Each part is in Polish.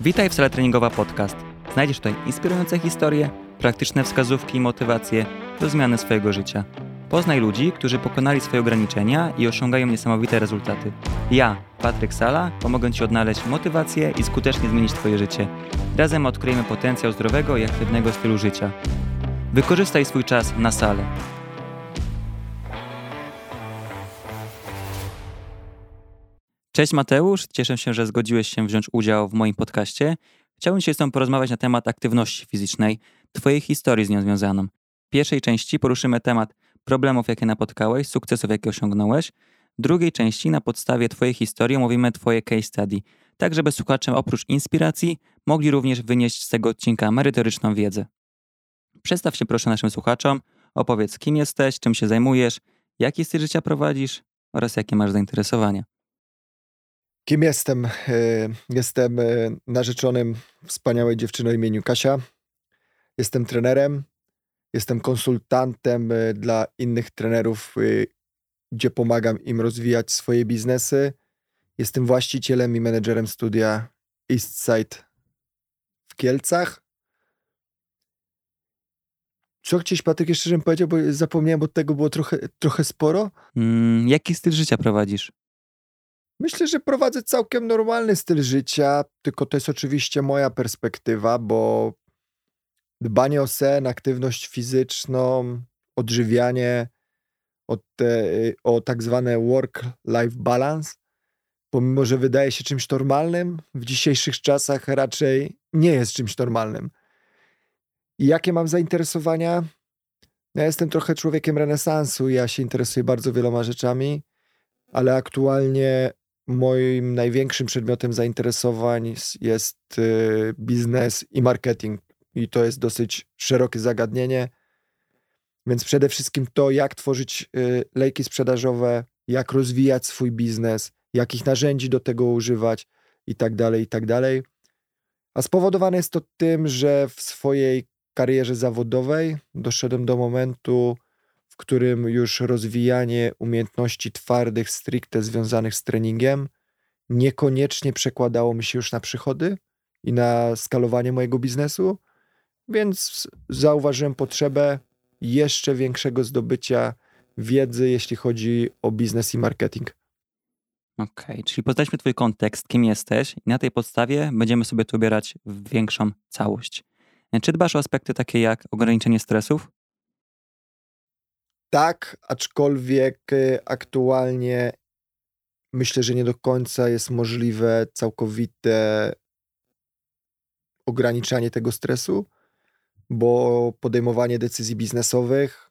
Witaj w Sala Treningowa Podcast. Znajdziesz tutaj inspirujące historie, praktyczne wskazówki i motywacje do zmiany swojego życia. Poznaj ludzi, którzy pokonali swoje ograniczenia i osiągają niesamowite rezultaty. Ja, Patryk Sala, pomogę Ci odnaleźć motywację i skutecznie zmienić Twoje życie. Razem odkryjemy potencjał zdrowego i aktywnego stylu życia. Wykorzystaj swój czas na salę. Cześć Mateusz, cieszę się, że zgodziłeś się wziąć udział w moim podcaście. Chciałbym dzisiaj z Tobą porozmawiać na temat aktywności fizycznej, Twojej historii z nią związaną. W pierwszej części poruszymy temat problemów, jakie napotkałeś, sukcesów, jakie osiągnąłeś. W drugiej części na podstawie Twojej historii omówimy Twoje case study, tak żeby słuchacze oprócz inspiracji mogli również wynieść z tego odcinka merytoryczną wiedzę. Przedstaw się proszę naszym słuchaczom, opowiedz kim jesteś, czym się zajmujesz, jaki styl życia prowadzisz oraz jakie masz zainteresowania. Kim jestem? E, jestem e, narzeczonym wspaniałej dziewczyny o imieniu Kasia. Jestem trenerem. Jestem konsultantem e, dla innych trenerów, gdzie pomagam im rozwijać swoje biznesy. Jestem właścicielem i menedżerem studia Eastside w Kielcach. Co chcieć, Patryk, jeszcze żebym powiedział, bo zapomniałem, bo tego było trochę, trochę sporo. Mm, jaki styl życia prowadzisz? Myślę, że prowadzę całkiem normalny styl życia, tylko to jest oczywiście moja perspektywa, bo dbanie o sen, aktywność fizyczną, odżywianie, o, te, o tak zwane work-life balance, pomimo, że wydaje się czymś normalnym, w dzisiejszych czasach raczej nie jest czymś normalnym. I jakie mam zainteresowania? Ja jestem trochę człowiekiem renesansu, ja się interesuję bardzo wieloma rzeczami, ale aktualnie moim największym przedmiotem zainteresowań jest y, biznes i marketing. I to jest dosyć szerokie zagadnienie. Więc przede wszystkim to, jak tworzyć y, lejki sprzedażowe, jak rozwijać swój biznes, jakich narzędzi do tego używać i tak dalej, i tak dalej. A spowodowane jest to tym, że w swojej karierze zawodowej doszedłem do momentu, w którym już rozwijanie umiejętności twardych, stricte związanych z treningiem, niekoniecznie przekładało mi się już na przychody i na skalowanie mojego biznesu, więc zauważyłem potrzebę jeszcze większego zdobycia wiedzy, jeśli chodzi o biznes i marketing. Okej, okay, czyli poznaliśmy Twój kontekst, kim jesteś, i na tej podstawie będziemy sobie to ubierać w większą całość. Czy dbasz o aspekty takie jak ograniczenie stresów? Tak, aczkolwiek y, aktualnie myślę, że nie do końca jest możliwe całkowite ograniczanie tego stresu, bo podejmowanie decyzji biznesowych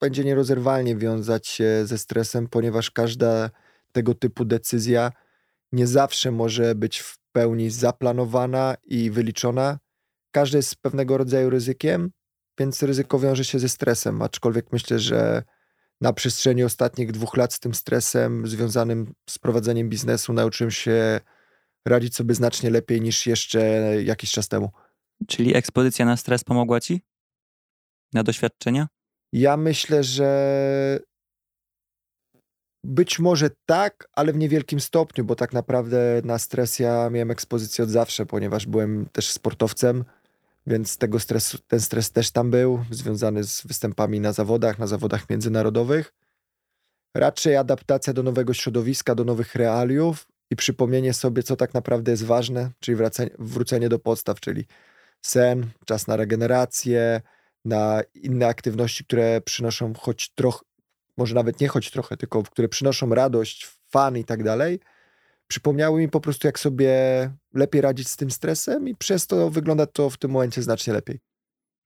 będzie nierozerwalnie wiązać się ze stresem, ponieważ każda tego typu decyzja nie zawsze może być w pełni zaplanowana i wyliczona. Każdy jest pewnego rodzaju ryzykiem, więc ryzyko wiąże się ze stresem, aczkolwiek myślę, że na przestrzeni ostatnich dwóch lat z tym stresem związanym z prowadzeniem biznesu nauczyłem się radzić sobie znacznie lepiej niż jeszcze jakiś czas temu. Czyli ekspozycja na stres pomogła ci? Na doświadczenia? Ja myślę, że być może tak, ale w niewielkim stopniu, bo tak naprawdę na stres ja miałem ekspozycję od zawsze, ponieważ byłem też sportowcem więc tego stresu, ten stres też tam był, związany z występami na zawodach, na zawodach międzynarodowych. Raczej adaptacja do nowego środowiska, do nowych realiów i przypomnienie sobie, co tak naprawdę jest ważne, czyli wracanie, wrócenie do podstaw, czyli sen, czas na regenerację, na inne aktywności, które przynoszą choć trochę, może nawet nie choć trochę, tylko które przynoszą radość, fan i tak dalej – przypomniały mi po prostu, jak sobie lepiej radzić z tym stresem, i przez to wygląda to w tym momencie znacznie lepiej.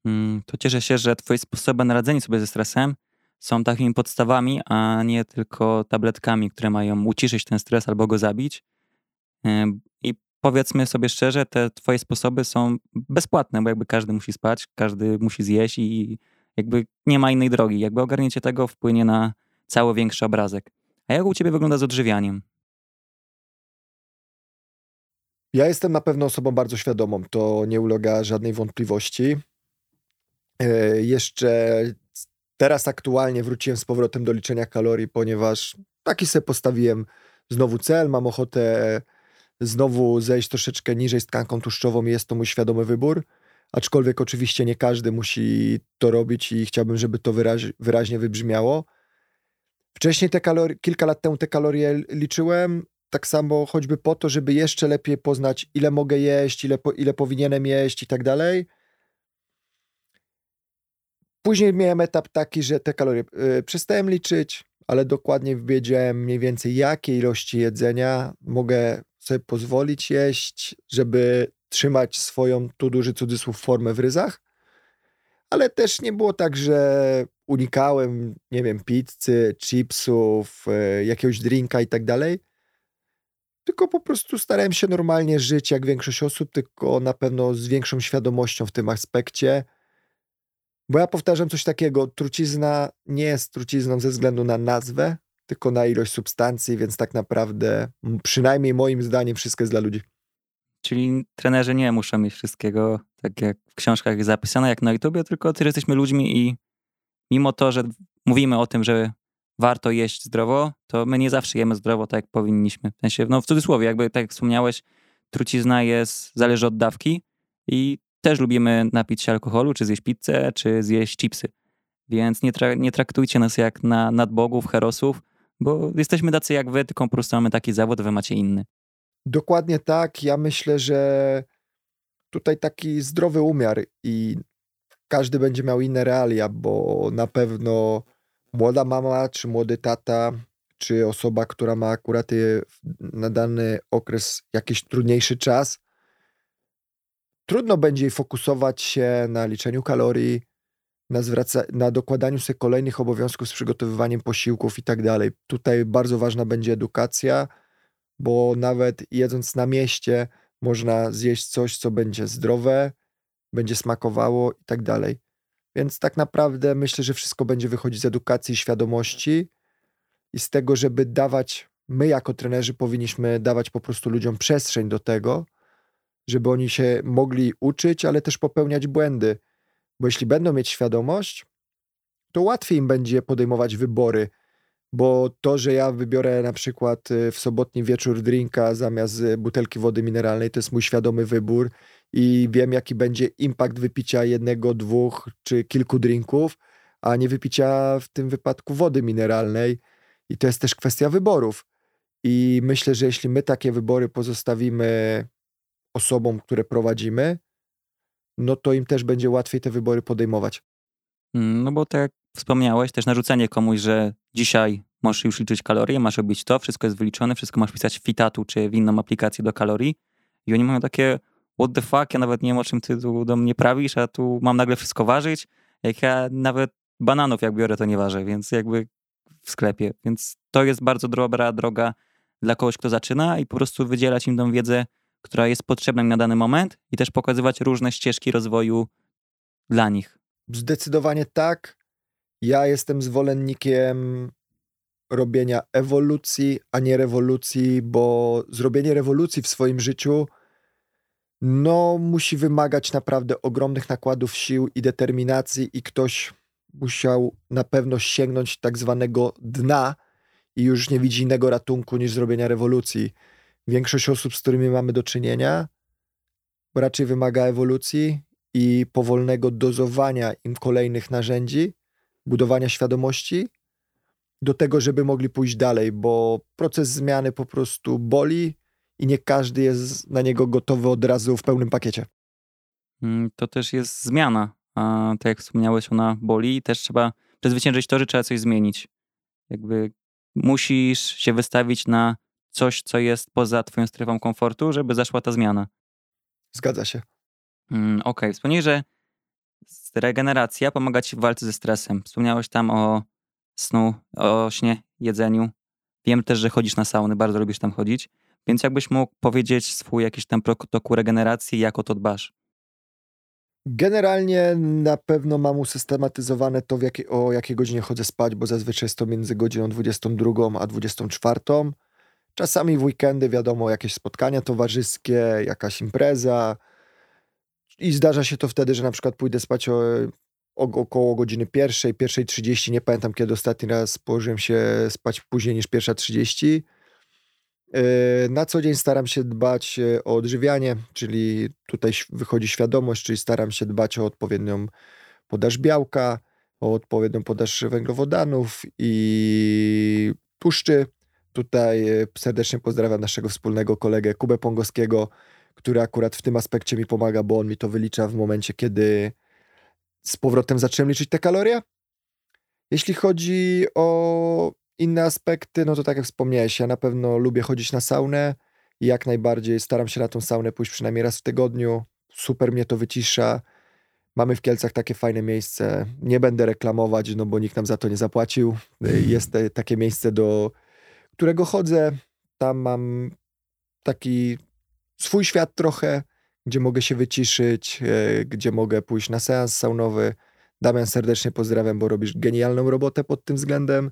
Mm, to cieszę się, że Twoje sposoby na radzenie sobie ze stresem są takimi podstawami, a nie tylko tabletkami, które mają uciszyć ten stres albo go zabić. I powiedzmy sobie szczerze, te Twoje sposoby są bezpłatne, bo jakby każdy musi spać, każdy musi zjeść i jakby nie ma innej drogi. Jakby ogarnięcie tego wpłynie na cały większy obrazek. A jak u Ciebie wygląda z odżywianiem? Ja jestem na pewno osobą bardzo świadomą, to nie ulega żadnej wątpliwości. E, jeszcze teraz aktualnie wróciłem z powrotem do liczenia kalorii, ponieważ taki sobie postawiłem znowu cel, mam ochotę znowu zejść troszeczkę niżej z tkanką tłuszczową jest to mój świadomy wybór. Aczkolwiek oczywiście nie każdy musi to robić i chciałbym, żeby to wyraź, wyraźnie wybrzmiało. Wcześniej te kalorie, kilka lat temu te kalorie liczyłem, tak samo choćby po to, żeby jeszcze lepiej poznać, ile mogę jeść, ile, po, ile powinienem jeść i tak dalej. Później miałem etap taki, że te kalorie yy, przestałem liczyć, ale dokładnie wiedziałem mniej więcej, jakie ilości jedzenia mogę sobie pozwolić jeść, żeby trzymać swoją, tu duży cudzysłów, formę w ryzach. Ale też nie było tak, że unikałem, nie wiem, pizzy, chipsów, yy, jakiegoś drinka i tak dalej tylko po prostu starałem się normalnie żyć jak większość osób, tylko na pewno z większą świadomością w tym aspekcie. Bo ja powtarzam coś takiego, trucizna nie jest trucizną ze względu na nazwę, tylko na ilość substancji, więc tak naprawdę, przynajmniej moim zdaniem, wszystko jest dla ludzi. Czyli trenerzy nie muszą mieć wszystkiego, tak jak w książkach zapisane, jak na YouTubie, tylko też jesteśmy ludźmi i mimo to, że mówimy o tym, że warto jeść zdrowo, to my nie zawsze jemy zdrowo tak, jak powinniśmy. W sensie, no w cudzysłowie, jakby tak jak wspomniałeś, trucizna jest, zależy od dawki i też lubimy napić się alkoholu, czy zjeść pizzę, czy zjeść chipsy. Więc nie, tra nie traktujcie nas jak na nadbogów, herosów, bo jesteśmy tacy jak wy, tylko po prostu mamy taki zawód, wy macie inny. Dokładnie tak. Ja myślę, że tutaj taki zdrowy umiar i każdy będzie miał inne realia, bo na pewno młoda mama, czy młody tata, czy osoba, która ma akurat na dany okres jakiś trudniejszy czas, trudno będzie jej fokusować się na liczeniu kalorii, na, zwraca- na dokładaniu sobie kolejnych obowiązków z przygotowywaniem posiłków i tak dalej. Tutaj bardzo ważna będzie edukacja, bo nawet jedząc na mieście, można zjeść coś, co będzie zdrowe, będzie smakowało i tak dalej. Więc tak naprawdę myślę, że wszystko będzie wychodzić z edukacji i świadomości i z tego, żeby dawać, my jako trenerzy powinniśmy dawać po prostu ludziom przestrzeń do tego, żeby oni się mogli uczyć, ale też popełniać błędy. Bo jeśli będą mieć świadomość, to łatwiej im będzie podejmować wybory, bo to, że ja wybiorę na przykład y, w sobotni wieczór drinka zamiast y, butelki wody mineralnej, to jest mój świadomy wybór i wiem, jaki będzie impact wypicia jednego, dwóch czy kilku drinków, a nie wypicia w tym wypadku wody mineralnej. I to jest też kwestia wyborów. I myślę, że jeśli my takie wybory pozostawimy osobom, które prowadzimy, no to im też będzie łatwiej te wybory podejmować. Mm, no bo tak jak wspomniałeś, też narzucenie komuś, że dzisiaj możesz już liczyć kalorie, masz robić to, wszystko jest wyliczone, wszystko masz pisać w Fitatu czy w inną aplikację do kalorii i oni mają takie what the fuck, ja nawet nie wiem o czym ty tu do mnie prawisz, a tu mam nagle wszystko ważyć, jak ja nawet bananów jak biorę to nie ważę, więc jakby w sklepie, więc to jest bardzo dobra droga dla kogoś, kto zaczyna i po prostu wydzielać im tą wiedzę, która jest potrzebna na dany moment i też pokazywać różne ścieżki rozwoju dla nich. Zdecydowanie tak. Ja jestem zwolennikiem robienia ewolucji, a nie rewolucji, bo zrobienie rewolucji w swoim życiu no, musi wymagać naprawdę ogromnych nakładów sił i determinacji, i ktoś musiał na pewno sięgnąć tak zwanego dna i już nie widzi innego ratunku niż zrobienia rewolucji. Większość osób, z którymi mamy do czynienia, raczej wymaga ewolucji i powolnego dozowania im kolejnych narzędzi, budowania świadomości, do tego, żeby mogli pójść dalej, bo proces zmiany po prostu boli i nie każdy jest na niego gotowy od razu w pełnym pakiecie. Mm, to też jest zmiana. A tak jak wspomniałeś, ona boli i też trzeba przezwyciężyć to, że trzeba coś zmienić. Jakby musisz się wystawić na coś, co jest poza twoją strefą komfortu, żeby zaszła ta zmiana. Zgadza się. Mm, Okej, okay. wspomniałeś, że regeneracja pomaga ci w walce ze stresem. Wspomniałeś tam o snu, o śnie, jedzeniu. Wiem też, że chodzisz na sauny, bardzo lubisz tam chodzić. Więc jakbyś mógł powiedzieć swój jakiś tam protokół regeneracji, jak o to dbasz? Generalnie na pewno mam usystematyzowane to, jakie, o jakiej godzinie chodzę spać, bo zazwyczaj jest to między godziną 22 a 24. Czasami w weekendy, wiadomo, jakieś spotkania towarzyskie, jakaś impreza. I zdarza się to wtedy, że na przykład pójdę spać o, o, około godziny pierwszej, pierwszej 30. Nie pamiętam, kiedy ostatni raz położyłem się spać później niż pierwsza 30 Na co dzień staram się dbać o odżywianie, czyli tutaj wychodzi świadomość, czyli staram się dbać o odpowiednią podaż białka, o odpowiednią podaż węglowodanów i tłuszczy. Tutaj serdecznie pozdrawiam naszego wspólnego kolegę Kubę Pongowskiego, który akurat w tym aspekcie mi pomaga, bo on mi to wylicza w momencie, kiedy z powrotem zacząłem liczyć te kalorie. Jeśli chodzi o inne aspekty, no to tak jak wspomniałeś, ja na pewno lubię chodzić na saunę i jak najbardziej staram się na tą saunę pójść przynajmniej raz w tygodniu. Super mnie to wycisza. Mamy w Kielcach takie fajne miejsce. Nie będę reklamować, no bo nikt nam za to nie zapłacił. Jest takie miejsce, do którego chodzę. Tam mam taki swój świat trochę, gdzie mogę się wyciszyć, e, gdzie mogę pójść na seans saunowy. Damian, serdecznie pozdrawiam, bo robisz genialną robotę pod tym względem.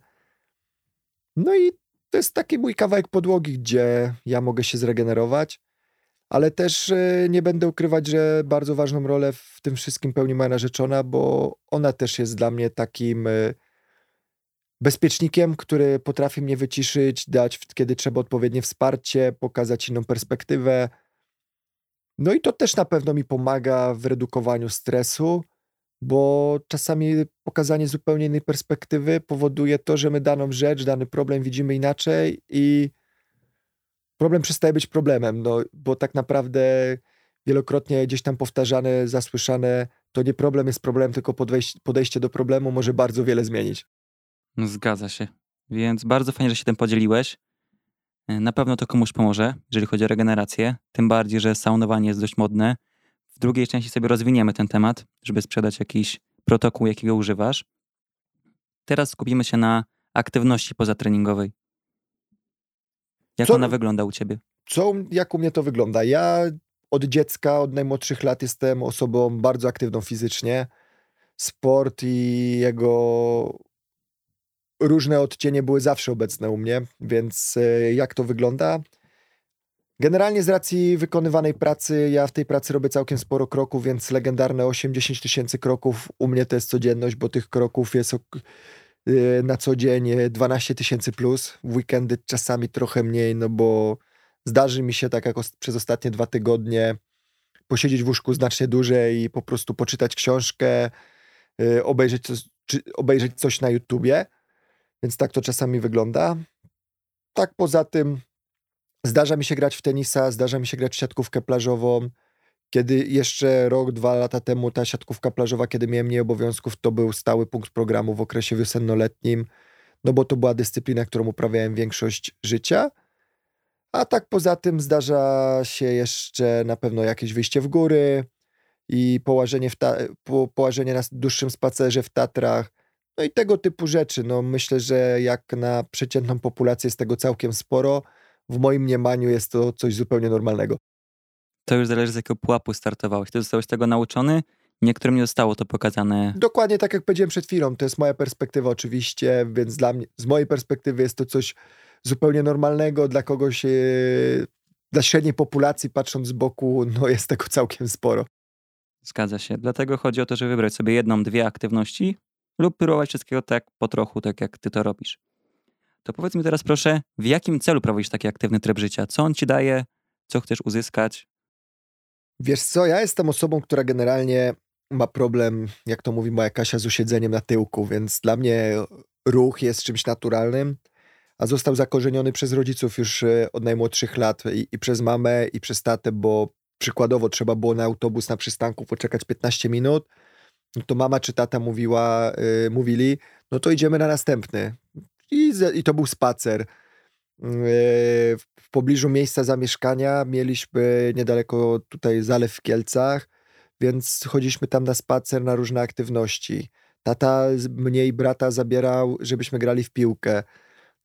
No i to jest taki mój kawałek podłogi, gdzie ja mogę się zregenerować, ale też e, nie będę ukrywać, że bardzo ważną rolę w tym wszystkim pełni moja narzeczona, bo ona też jest dla mnie takim e, bezpiecznikiem, który potrafi mnie wyciszyć, dać kiedy trzeba odpowiednie wsparcie, pokazać inną perspektywę. No i to też na pewno mi pomaga w redukowaniu stresu, bo czasami pokazanie zupełnie innej perspektywy powoduje to, że my daną rzecz, dany problem widzimy inaczej i problem przestaje być problemem, no bo tak naprawdę wielokrotnie gdzieś tam powtarzane, zasłyszane, to nie problem jest problem, tylko podejście do problemu może bardzo wiele zmienić. No, zgadza się. Więc bardzo fajnie, że się tym podzieliłeś. E, na pewno to komuś pomoże, jeżeli chodzi o regenerację. Tym bardziej, że saunowanie jest dość modne. W drugiej części sobie rozwiniemy ten temat, żeby sprzedać jakiś protokół, jakiego używasz. Teraz skupimy się na aktywności pozatreningowej. Jak co, ona wygląda u ciebie? Co, jak u mnie to wygląda? Ja od dziecka, od najmłodszych lat jestem osobą bardzo aktywną fizycznie. Sport i jego różne odcienie były zawsze obecne u mnie, więc e, jak to wygląda? Generalnie z racji wykonywanej pracy, ja w tej pracy robię całkiem sporo kroków, więc legendarne 8-10 tysięcy kroków u mnie to jest codzienność, bo tych kroków jest e, na co dzień 12 tysięcy plus, w weekendy czasami trochę mniej, no bo zdarzy mi się tak jak przez ostatnie dwa tygodnie posiedzieć w łóżku znacznie dłużej i po prostu poczytać książkę, e, obejrzeć coś, obejrzeć coś na YouTubie. Więc tak to czasami wygląda. Tak poza tym zdarza mi się grać w tenisa, zdarza mi się grać w siatkówkę plażową. Kiedy jeszcze rok, dwa lata temu ta siatkówka plażowa, kiedy miałem mniej obowiązków, to był stały punkt programu w okresie wiosennoletnim, no bo to była dyscyplina, którą uprawiałem większość życia. A tak poza tym zdarza się jeszcze na pewno jakieś wyjście w góry i położenie, w ta- po- położenie na dłuższym spacerze w Tatrach, no i tego typu rzeczy. No myślę, że jak na przeciętną populację jest tego całkiem sporo. W moim mniemaniu jest to coś zupełnie normalnego. To już zależy z jakiego pułapu startowałeś. Ty zostałeś tego nauczony? Niektórym nie zostało to pokazane. Dokładnie tak jak powiedziałem przed chwilą. To jest moja perspektywa oczywiście, więc dla mnie, z mojej perspektywy jest to coś zupełnie normalnego. Dla kogoś, yy, dla średniej populacji patrząc z boku, no jest tego całkiem sporo. Zgadza się. Dlatego chodzi o to, żeby wybrać sobie jedną, dwie aktywności, lub próbować wszystkiego tak po trochu, tak jak ty to robisz. To powiedz mi teraz proszę, w jakim celu prowadzisz taki aktywny tryb życia? Co on ci daje? Co chcesz uzyskać? Wiesz co, ja jestem osobą, która generalnie ma problem, jak to mówi moja Kasia, z usiedzeniem na tyłku, więc dla mnie ruch jest czymś naturalnym, a został zakorzeniony przez rodziców już e, od najmłodszych lat i, i przez mamę, i przez tatę, bo przykładowo trzeba było na autobus na przystanku poczekać 15 minut, no to mama czy tata mówiła, yy, mówili, no to idziemy na następny. I, I to był spacer. Yy, w pobliżu miejsca zamieszkania mieliśmy niedaleko tutaj zalew w Kielcach, więc chodziliśmy tam na spacer, na różne aktywności. Tata mnie i brata zabierał, żebyśmy grali w piłkę.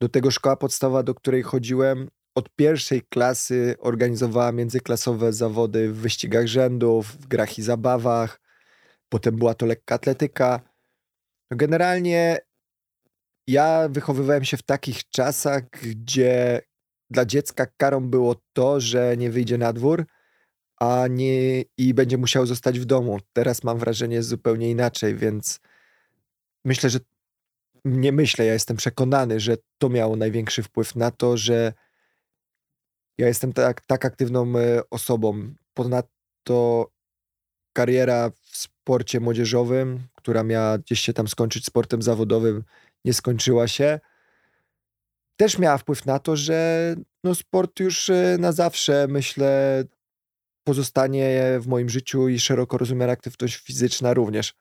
Do tego szkoła podstawowa, do której chodziłem, od pierwszej klasy organizowała międzyklasowe zawody w wyścigach rzędów, w grach i zabawach potem była to lekka atletyka. No generalnie ja wychowywałem się w takich czasach, gdzie dla dziecka karą było to, że nie wyjdzie na dwór, a nie i będzie musiał zostać w domu. Teraz mam wrażenie zupełnie inaczej, więc myślę, że nie myślę, ja jestem przekonany, że to miało największy wpływ na to, że Ja jestem tak, tak aktywną e, osobą. Ponadto kariera w sporcie młodzieżowym, która miała gdzieś się tam skończyć sportem zawodowym, nie skończyła się. Też miała wpływ na to, że no sport już e, na zawsze, myślę, pozostanie w moim życiu i szeroko rozumiana aktywność fizyczna również.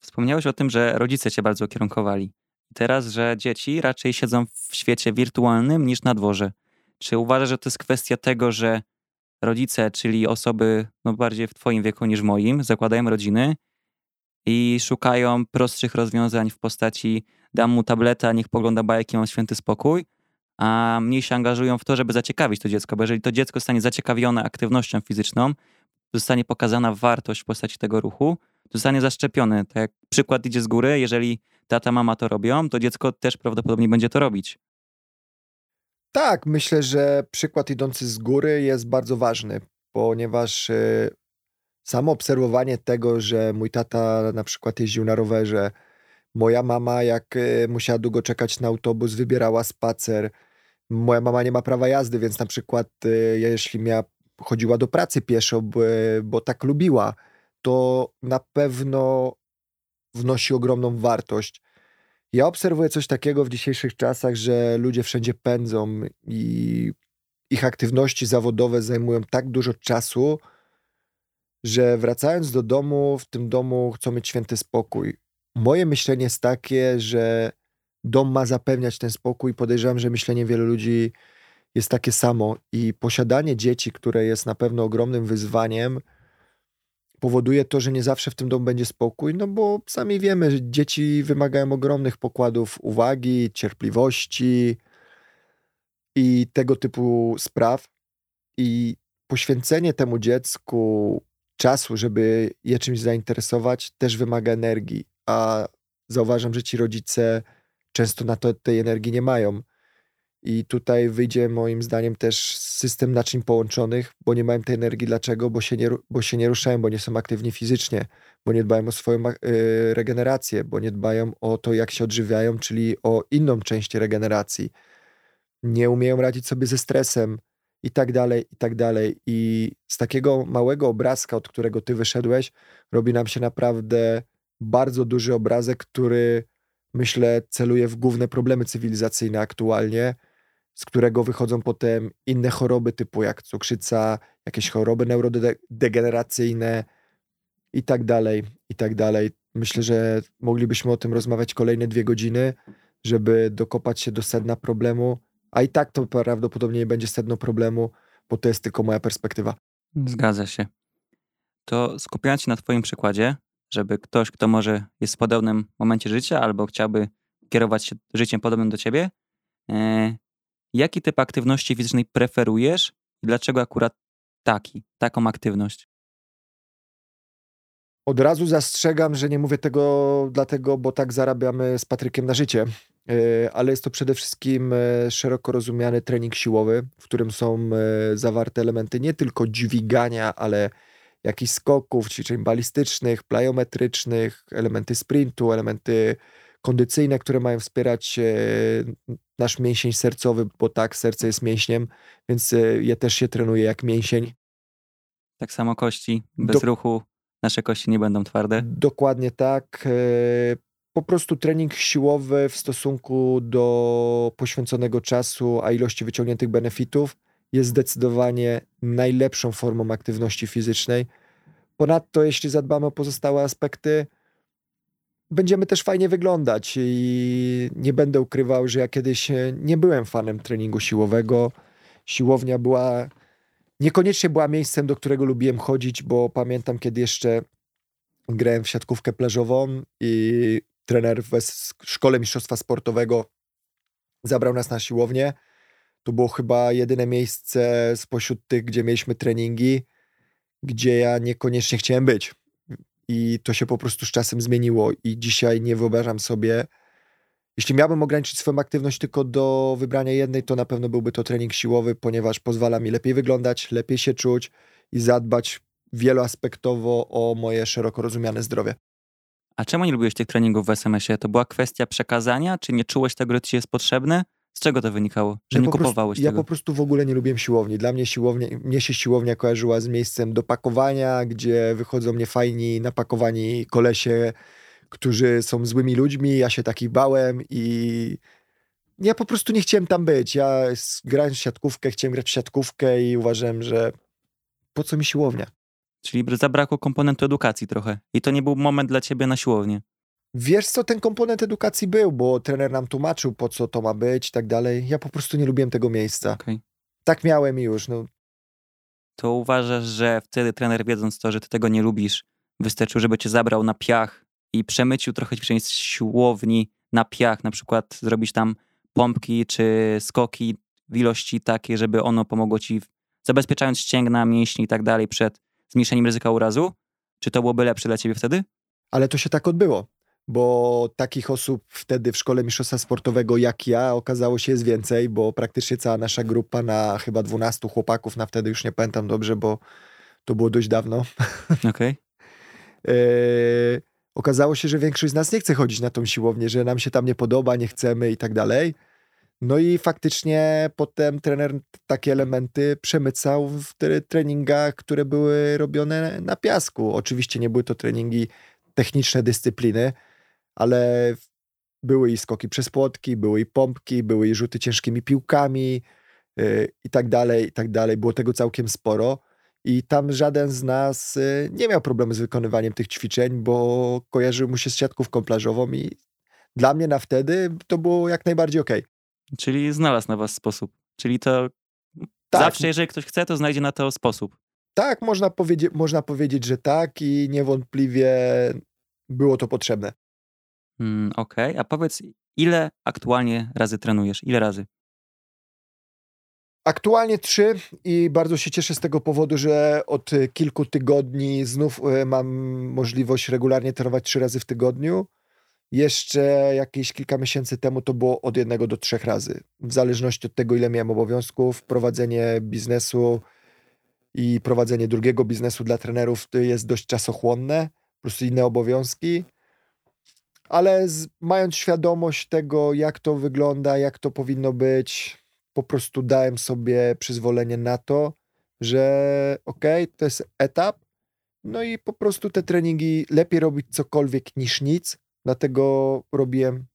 Wspomniałeś o tym, że rodzice cię bardzo kierunkowali. Teraz, że dzieci raczej siedzą w świecie wirtualnym niż na dworze. Czy uważasz, że to jest kwestia tego, że rodzice, czyli osoby no bardziej w twoim wieku niż moim, zakładają rodziny i szukają prostszych rozwiązań w postaci dam mu tableta, niech pogląda bajki, mam święty spokój, a mniej się angażują w to, żeby zaciekawić to dziecko, bo jeżeli to dziecko zostanie zaciekawione aktywnością fizyczną, zostanie pokazana wartość w postaci tego ruchu, zostanie zaszczepiony. Tak jak przykład idzie z góry, jeżeli tata, mama to robią, to dziecko też prawdopodobnie będzie to robić. Tak, myślę, że przykład idący z góry jest bardzo ważny, ponieważ y, samo obserwowanie tego, że mój tata na przykład jeździł na rowerze, moja mama, jak y, musiała długo czekać na autobus, wybierała spacer. Moja mama nie ma prawa jazdy, więc na przykład y, jeśli miała, chodziła do pracy pieszo, bo, bo tak lubiła, to na pewno wnosi ogromną wartość. Ja obserwuję coś takiego w dzisiejszych czasach, że ludzie wszędzie pędzą i ich aktywności zawodowe zajmują tak dużo czasu, że wracając do domu, w tym domu chcą mieć święty spokój. Moje myślenie jest takie, że dom ma zapewniać ten spokój. Podejrzewam, że myślenie wielu ludzi jest takie samo i posiadanie dzieci, które jest na pewno ogromnym wyzwaniem, powoduje to, że nie zawsze w tym domu będzie spokój, no bo sami wiemy, że dzieci wymagają ogromnych pokładów uwagi, cierpliwości i tego typu spraw. I poświęcenie temu dziecku czasu, żeby je czymś zainteresować, też wymaga energii. A zauważam, że ci rodzice często na to tej energii nie mają. I tutaj wyjdzie moim zdaniem też system naczyń połączonych, bo nie mają tej energii. Dlaczego? Bo się nie, bo się nie ruszają, bo nie są aktywni fizycznie, bo nie dbają o swoją y, regenerację, bo nie dbają o to, jak się odżywiają, czyli o inną część regeneracji. Nie umieją radzić sobie ze stresem i tak dalej, i tak dalej. I z takiego małego obrazka, od którego ty wyszedłeś, robi nam się naprawdę bardzo duży obrazek, który myślę celuje w główne problemy cywilizacyjne aktualnie z którego wychodzą potem inne choroby typu jak cukrzyca, jakieś choroby neurodegeneracyjne i tak dalej, i tak dalej. Myślę, że moglibyśmy o tym rozmawiać kolejne dwie godziny, żeby dokopać się do sedna problemu, a i tak to prawdopodobnie nie będzie sedno problemu, bo to jest tylko moja perspektywa. Zgadza się. To skupiając się na Twoim przykładzie, żeby ktoś, kto może jest w podobnym momencie życia albo chciałby kierować się życiem podobnym do Ciebie, e, Jaki typ aktywności fizycznej preferujesz i dlaczego akurat taki, taką aktywność? Od razu zastrzegam, że nie mówię tego dlatego, bo tak zarabiamy z Patrykiem na życie, ale jest to przede wszystkim e, szeroko rozumiany trening siłowy, w którym są e, zawarte elementy nie tylko dźwigania, ale jakichś skoków, ćwiczeń balistycznych, plyometrycznych, elementy sprintu, elementy kondycyjne, które mają wspierać nasz mięsień sercowy, bo tak, serce jest mięśniem, więc e, ja też się trenuję jak mięsień. Tak samo kości, bez Do... ruchu nasze kości nie będą twarde. Dokładnie tak. Po prostu trening siłowy w stosunku do poświęconego czasu, a ilości wyciągniętych benefitów jest zdecydowanie najlepszą formą aktywności fizycznej. Ponadto, jeśli zadbamy o pozostałe aspekty, będziemy też fajnie wyglądać i nie będę ukrywał, że ja kiedyś nie byłem fanem treningu siłowego. Siłownia była niekoniecznie była miejscem, do którego lubiłem chodzić, bo pamiętam, kiedy jeszcze grałem w siatkówkę plażową i trener w szkole mistrzostwa sportowego zabrał nas na siłownię. To było chyba jedyne miejsce spośród tych, gdzie mieliśmy treningi, gdzie ja niekoniecznie chciałem być i to się po prostu z czasem zmieniło i dzisiaj nie wyobrażam sobie, jeśli miałbym ograniczyć swoją aktywność tylko do wybrania jednej, to na pewno byłby to trening siłowy, ponieważ pozwala mi lepiej wyglądać, lepiej się czuć i zadbać wieloaspektowo o moje szeroko rozumiane zdrowie. A czemu nie lubiłeś tych treningów w SMS-ie? To była kwestia przekazania? Czy nie czułeś tego, że ci jest potrzebne? Z czego to wynikało? Że Ja nie po prostu- kupowałeś Ja tego? po prostu w ogóle nie lubiłem siłowni. Dla mnie siłownia, mnie się siłownia kojarzyła z miejscem do pakowania, gdzie wychodzą mnie fajni, napakowani kolesie, którzy są złymi ludźmi. Ja się takich bałem i ja po prostu nie chciałem tam być. Ja grałem w siatkówkę, chciałem grać w siatkówkę i uważałem, że po co mi siłownia? Czyli zabrakło komponentu edukacji trochę. I to nie był moment dla ciebie na siłownię. Wiesz co, ten komponent edukacji był, bo trener nam tłumaczył, po co to ma być i tak dalej. Ja po prostu nie lubiłem tego miejsca. Okej. Tak miałem i już. No, To uważasz, że wtedy trener wiedząc to, że ty tego nie lubisz, wystarczył, żeby cię zabrał na piach i przemycił trochę ćwiczeń z siłowni na piach, na przykład zrobić tam pompki czy skoki w ilości takiej, żeby ono pomogło ci, w- zabezpieczając ścięgna, mięśni i tak dalej przed zmniejszeniem ryzyka urazu? Czy to byłoby lepsze dla ciebie wtedy? Ale to się tak odbyło, bo takich osób wtedy w szkole mistrzostwa sportowego jak ja okazało się jest więcej, bo praktycznie cała nasza grupa na chyba 12 chłopaków, na wtedy już nie pamiętam dobrze, bo to było dość dawno. Okej. Eee, okazało się, że większość z nas nie chce chodzić na tą siłownię, że nam się tam nie podoba, nie chcemy i tak dalej. No i faktycznie potem trener takie elementy przemycał w tre- treningach, które były robione na piasku. Oczywiście nie były to treningi techniczne dyscypliny, ale były i skoki przez płotki, były i pompki, były i rzuty ciężkimi piłkami yy, i tak dalej, i tak dalej. Było tego całkiem sporo. I tam żaden z nas y, nie miał problemu z wykonywaniem tych ćwiczeń, bo kojarzył mu się z siatkówką plażową i dla mnie na wtedy to było jak najbardziej okej. Czyli znalazł na was sposób. Czyli to Tak. zawsze, jeżeli ktoś chce, to znajdzie na to sposób. Tak, można, powiedzieć, można powiedzieć, że tak i niewątpliwie było to potrzebne. Mm, Okej, a powiedz, ile aktualnie razy trenujesz? Ile razy? Aktualnie trzy i bardzo się cieszę z tego powodu, że od kilku tygodni znów y, mam możliwość regularnie trenować trzy razy w tygodniu. Jeszcze jakieś kilka miesięcy temu to było od jednego do trzech razy. W zależności od tego, ile miałem obowiązków, prowadzenie biznesu i prowadzenie drugiego biznesu dla trenerów jest dość czasochłonne, plus inne obowiązki. Ale z, mając świadomość tego, jak to wygląda, jak to powinno być, po prostu dałem sobie przyzwolenie na to, że okej, to jest etap, no i po prostu te treningi lepiej robić cokolwiek niż nic, dlatego robiłem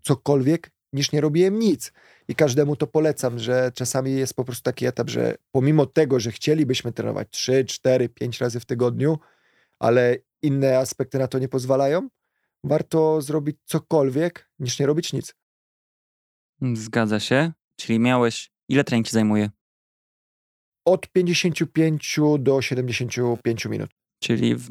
cokolwiek niż nie robiłem nic. I każdemu to polecam, że czasami jest po prostu taki etap, że pomimo tego, że chcielibyśmy trenować 3, 4, 5 razy w tygodniu, ale inne aspekty na to nie pozwalają, warto zrobić cokolwiek niż nie robić nic. Zgadza się. Czyli miałeś. Ile trening ci zajmuje? Od 55 do 75 minut. Czyli w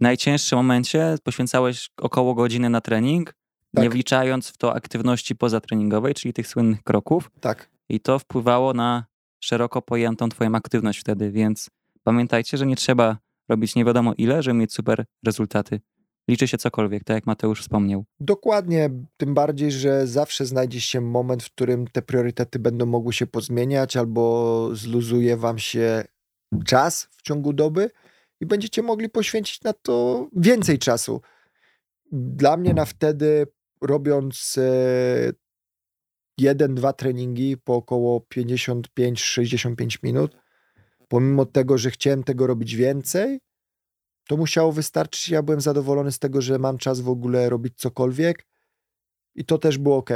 najcięższym momencie poświęcałeś około godziny na trening, Tak. nie wliczając w to aktywności pozatreningowej, czyli tych słynnych kroków. Tak. I to wpływało na szeroko pojętą twoją aktywność wtedy, więc pamiętajcie, że nie trzeba robić nie wiadomo ile, żeby mieć super rezultaty. Liczy się cokolwiek, tak jak Mateusz wspomniał. Dokładnie, tym bardziej, że zawsze znajdzie się moment, w którym te priorytety będą mogły się pozmieniać albo zluzuje wam się czas w ciągu doby i będziecie mogli poświęcić na to więcej czasu. Dla mnie na wtedy robiąc e, jeden, dwa treningi po około 55-65 minut, pomimo tego, że chciałem tego robić więcej, to musiało wystarczyć. Ja byłem zadowolony z tego, że mam czas w ogóle robić cokolwiek i to też było ok.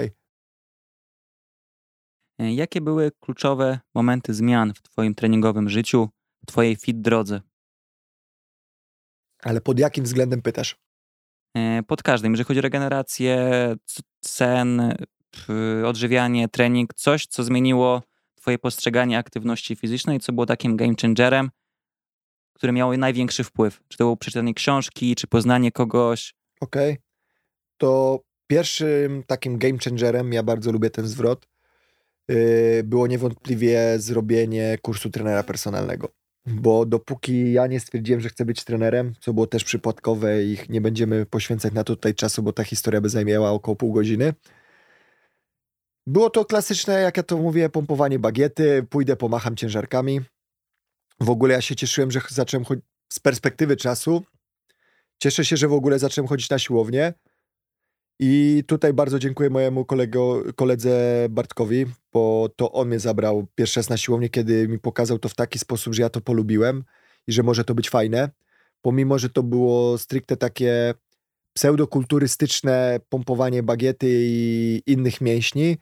E, Jakie były kluczowe momenty zmian w twoim treningowym życiu, w twojej fit drodze? Ale pod jakim względem pytasz? E, Pod każdym, jeżeli chodzi o regenerację, sen, odżywianie, trening, coś, co zmieniło twoje postrzeganie aktywności fizycznej, co było takim game changerem, które miało największy wpływ. Czy to było przeczytanie książki, czy poznanie kogoś. Ok. To pierwszym takim game changerem, ja bardzo lubię ten zwrot, yy, było niewątpliwie zrobienie kursu trenera personalnego. Bo dopóki ja nie stwierdziłem, że chcę być trenerem, co było też przypadkowe i nie będziemy poświęcać na to tutaj czasu, bo ta historia by zajęła około pół godziny. Było to klasyczne, jak ja to mówię, pompowanie bagiety, pójdę, pomacham ciężarkami. W ogóle ja się cieszyłem, że zacząłem chodzić z perspektywy czasu. Cieszę się, że w ogóle zacząłem chodzić na siłownię I tutaj bardzo dziękuję mojemu kolego, koledze Bartkowi, bo to on mnie zabrał pierwszy raz na siłownię, kiedy mi pokazał to w taki sposób, że ja to polubiłem i że może to być fajne. Pomimo, że to było stricte takie pseudokulturystyczne pompowanie bagiety i innych mięśni,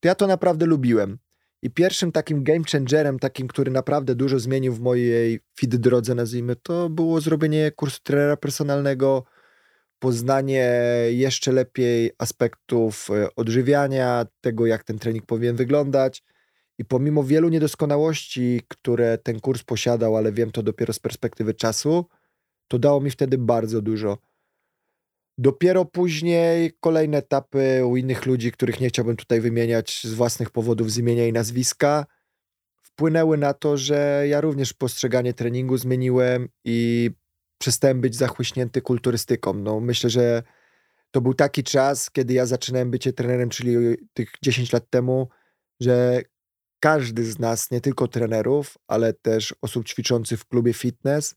to ja to naprawdę lubiłem. I pierwszym takim game changerem, takim, który naprawdę dużo zmienił w mojej fit drodze, nazwijmy to, było zrobienie kursu trenera personalnego, poznanie jeszcze lepiej aspektów e, odżywiania, tego jak ten trening powinien wyglądać. I pomimo wielu niedoskonałości, które ten kurs posiadał, ale wiem to dopiero z perspektywy czasu, to dało mi wtedy bardzo dużo. Dopiero później kolejne etapy u innych ludzi, których nie chciałbym tutaj wymieniać z własnych powodów z imienia i nazwiska, wpłynęły na to, że ja również postrzeganie treningu zmieniłem i przestałem być zachłyśnięty kulturystyką. No, myślę, że to był taki czas, kiedy ja zaczynałem bycie trenerem, czyli tych 10 lat temu, że każdy z nas, nie tylko trenerów, ale też osób ćwiczących w klubie fitness,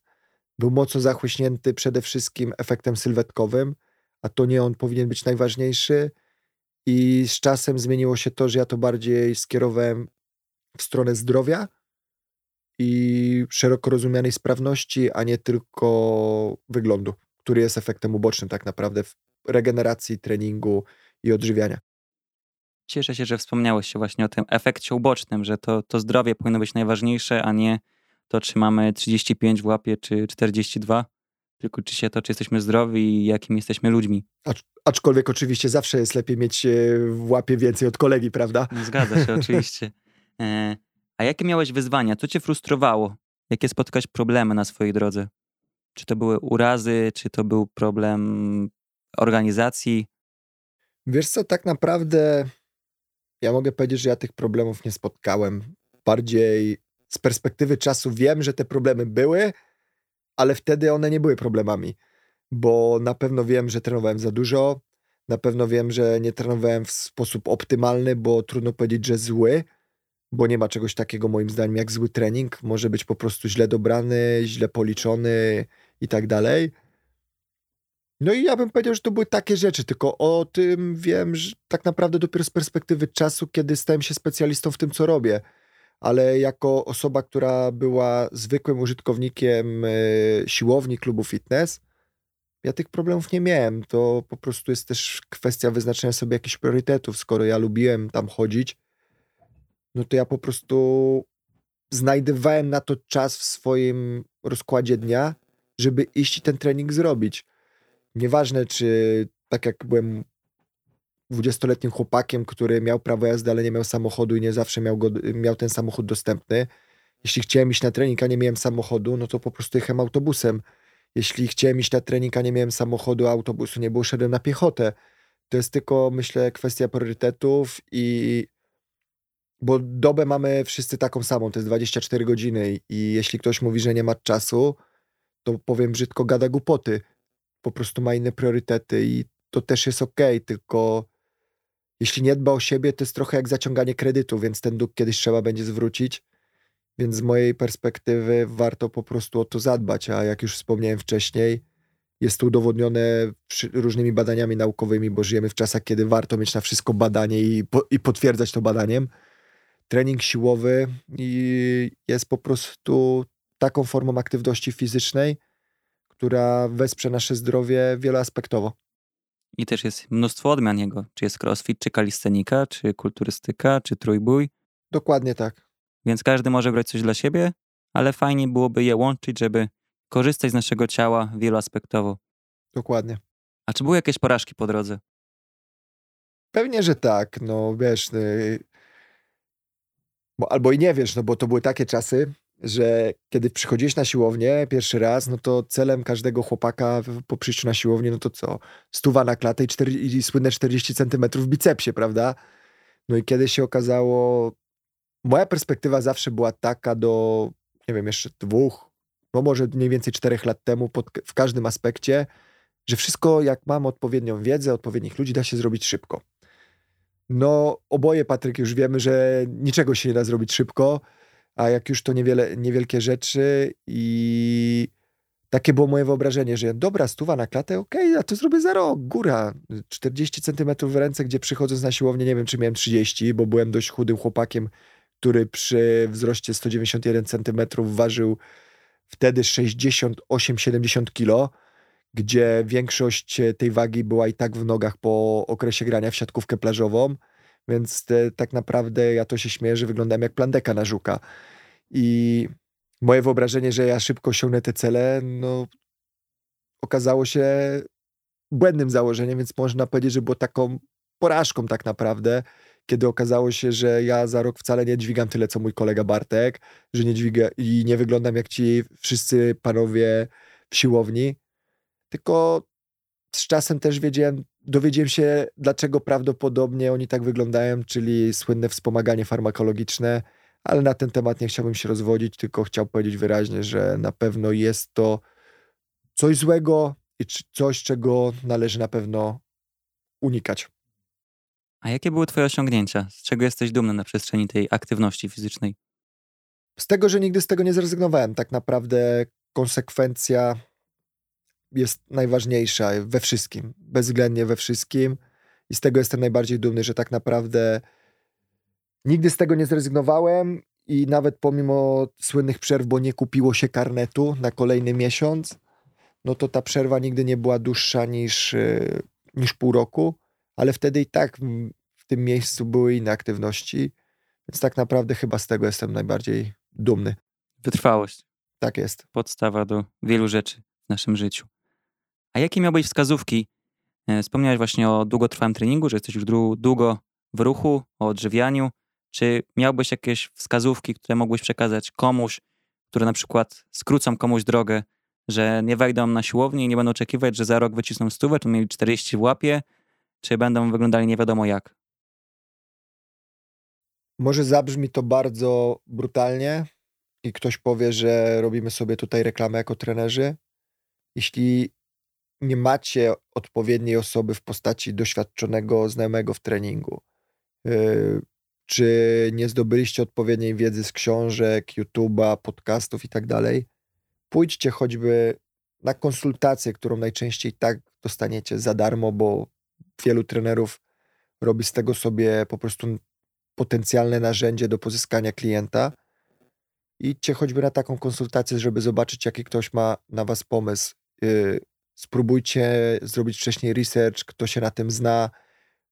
był mocno zachłyśnięty przede wszystkim efektem sylwetkowym, a to nie on powinien być najważniejszy. I z czasem zmieniło się to, że ja to bardziej skierowałem w stronę zdrowia i szeroko rozumianej sprawności, a nie tylko wyglądu, który jest efektem ubocznym tak naprawdę w regeneracji, treningu i odżywiania. Cieszę się, że wspomniałeś się właśnie o tym efekcie ubocznym, że to, to zdrowie powinno być najważniejsze, a nie to, czy mamy 35 w łapie, czy 42, tylko czy się to, czy jesteśmy zdrowi i jakimi jesteśmy ludźmi. Acz, aczkolwiek oczywiście zawsze jest lepiej mieć e, w łapie więcej od kolegi, prawda? Zgadza się, oczywiście. E, a jakie miałeś wyzwania? Co cię frustrowało? Jakie spotkać problemy na swojej drodze? Czy to były urazy, czy to był problem organizacji? Wiesz co, tak naprawdę ja mogę powiedzieć, że ja tych problemów nie spotkałem. Bardziej z perspektywy czasu wiem, że te problemy były, ale wtedy one nie były problemami, bo na pewno wiem, że trenowałem za dużo, na pewno wiem, że nie trenowałem w sposób optymalny, bo trudno powiedzieć, że zły, bo nie ma czegoś takiego moim zdaniem jak zły trening. Może być po prostu źle dobrany, źle policzony i tak dalej. No i ja bym powiedział, że to były takie rzeczy, tylko o tym wiem, że tak naprawdę dopiero z perspektywy czasu, kiedy stałem się specjalistą w tym, co robię. Ale jako osoba, która była zwykłym użytkownikiem e, siłowni, klubu fitness, ja tych problemów nie miałem. To po prostu jest też kwestia wyznaczenia sobie jakichś priorytetów. Skoro ja lubiłem tam chodzić, no to ja po prostu znajdowałem na to czas w swoim rozkładzie dnia, żeby iść i ten trening zrobić. Nieważne, czy tak jak byłem dwudziestoletnim chłopakiem, który miał prawo jazdy, ale nie miał samochodu i nie zawsze miał, go, miał ten samochód dostępny. Jeśli chciałem iść na trening, a nie miałem samochodu, no to po prostu jechałem autobusem. Jeśli chciałem iść na trening, a nie miałem samochodu, autobusu nie było, szedłem na piechotę. To jest tylko, myślę, kwestia priorytetów i bo dobę mamy wszyscy taką samą, to jest 24 godziny i jeśli ktoś mówi, że nie ma czasu, to powiem brzydko, gada głupoty. Po prostu ma inne priorytety i to też jest ok, tylko jeśli nie dba o siebie, to jest trochę jak zaciąganie kredytu, więc ten dług kiedyś trzeba będzie zwrócić. Więc z mojej perspektywy warto po prostu o to zadbać, a jak już wspomniałem wcześniej, jest to udowodnione różnymi badaniami naukowymi, bo żyjemy w czasach, kiedy warto mieć na wszystko badanie i, po, i potwierdzać to badaniem trening siłowy jest po prostu taką formą aktywności fizycznej, która wesprze nasze zdrowie wieloaspektowo. I też jest mnóstwo odmian jego. Czy jest crossfit, czy kalistenika, czy kulturystyka, czy trójbój. Dokładnie tak. Więc każdy może brać coś dla siebie, ale fajnie byłoby je łączyć, żeby korzystać z naszego ciała wieloaspektowo. Dokładnie. A czy były jakieś porażki po drodze? Pewnie, że tak. No wiesz, y, bo, albo i nie wiesz, no bo to były takie czasy, że kiedy przychodziłeś na siłownię pierwszy raz, no to celem każdego chłopaka po przyjściu na siłownię, no to co? Stuwa na klatę i, 4, i słynne 40 centymetrów w bicepsie, prawda? No i kiedy się okazało, moja perspektywa zawsze była taka do, nie wiem, jeszcze dwóch, no może mniej więcej czterech lat temu pod, w każdym aspekcie, że wszystko jak mam odpowiednią wiedzę, odpowiednich ludzi da się zrobić szybko. No, oboje, Patryk, już wiemy, że niczego się nie da zrobić szybko, a jak już to niewiele, niewielkie rzeczy i takie było moje wyobrażenie, że dobra, stuwa na klatę, okej, okay, a to zrobię za rok, góra. 40 centymetrów w ręce, gdzie przychodząc na siłownię, nie wiem, czy miałem 30, bo byłem dość chudym chłopakiem, który przy wzroście 191 centymetrów ważył wtedy 68-70 kilo, gdzie większość tej wagi była i tak w nogach po okresie grania w siatkówkę plażową, więc te, tak naprawdę ja to się śmieję, że wyglądałem jak plandeka na żuka. I moje wyobrażenie, że ja szybko osiągnę te cele, no okazało się błędnym założeniem, więc można powiedzieć, że było taką porażką tak naprawdę, kiedy okazało się, że ja za rok wcale nie dźwigam tyle, co mój kolega Bartek, że nie dźwigam i nie wyglądam jak ci wszyscy panowie w siłowni, tylko z czasem też wiedziałem, dowiedziałem się, dlaczego prawdopodobnie oni tak wyglądają, czyli słynne wspomaganie farmakologiczne, ale na ten temat nie chciałbym się rozwodzić, tylko chciał powiedzieć wyraźnie, że na pewno jest to coś złego i coś, czego należy na pewno unikać. A jakie były Twoje osiągnięcia? Z czego jesteś dumny na przestrzeni tej aktywności fizycznej? Z tego, że nigdy z tego nie zrezygnowałem. Tak naprawdę konsekwencja jest najważniejsza we wszystkim, bezwzględnie we wszystkim. I z tego jestem najbardziej dumny, że tak naprawdę nigdy z tego nie zrezygnowałem i nawet pomimo słynnych przerw, bo nie kupiło się karnetu na kolejny miesiąc, no to ta przerwa nigdy nie była dłuższa niż, e, niż pół roku, ale wtedy i tak w tym miejscu były inne aktywności, więc tak naprawdę chyba z tego jestem najbardziej dumny. Wytrwałość. Tak jest. Podstawa do wielu rzeczy w naszym życiu. A jakie miałbyś wskazówki? E, wspomniałeś właśnie o długotrwałym treningu, że jesteś już długo w ruchu, o odżywianiu. Czy miałbyś jakieś wskazówki, które mógłbyś przekazać komuś, które na przykład skrócą komuś drogę, że nie wejdą na siłownię i nie będą oczekiwać, że za rok wycisną stówę, to mieli 40 w łapie, czy będą wyglądali nie wiadomo jak? Może zabrzmi to bardzo brutalnie i ktoś powie, że robimy sobie tutaj reklamę jako trenerzy. Jeśli nie macie odpowiedniej osoby w postaci doświadczonego znajomego w treningu, yy, czy nie zdobyliście odpowiedniej wiedzy z książek, YouTube'a, podcastów i tak dalej, pójdźcie choćby na konsultację, którą najczęściej tak dostaniecie za darmo, bo wielu trenerów robi z tego sobie po prostu potencjalne narzędzie do pozyskania klienta. Idźcie choćby na taką konsultację, żeby zobaczyć, jaki ktoś ma na was pomysł. Yy, spróbujcie zrobić wcześniej research, kto się na tym zna.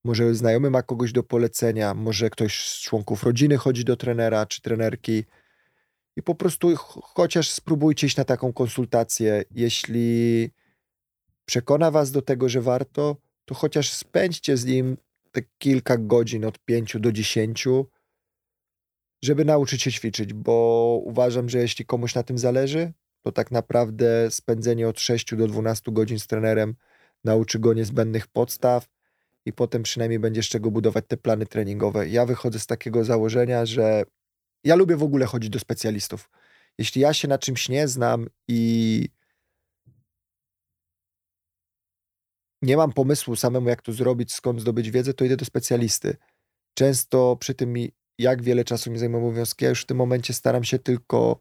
Może znajomy ma kogoś do polecenia, może ktoś z członków rodziny chodzi do trenera czy trenerki. I po prostu chociaż spróbujcie iść na taką konsultację. Jeśli przekona was do tego, że warto, to chociaż spędźcie z nim te kilka godzin od 5 do 10, żeby nauczyć się ćwiczyć, bo uważam, że jeśli komuś na tym zależy, to tak naprawdę spędzenie od 6 do 12 godzin z trenerem nauczy go niezbędnych podstaw i potem przynajmniej będzie z czego budować te plany treningowe. Ja wychodzę z takiego założenia, że ja lubię w ogóle chodzić do specjalistów. Jeśli ja się na czymś nie znam i nie mam pomysłu samemu, jak to zrobić, skąd zdobyć wiedzę, to idę do specjalisty. Często przy tym, jak wiele czasu mi zajmują obowiązki, ja już w tym momencie staram się tylko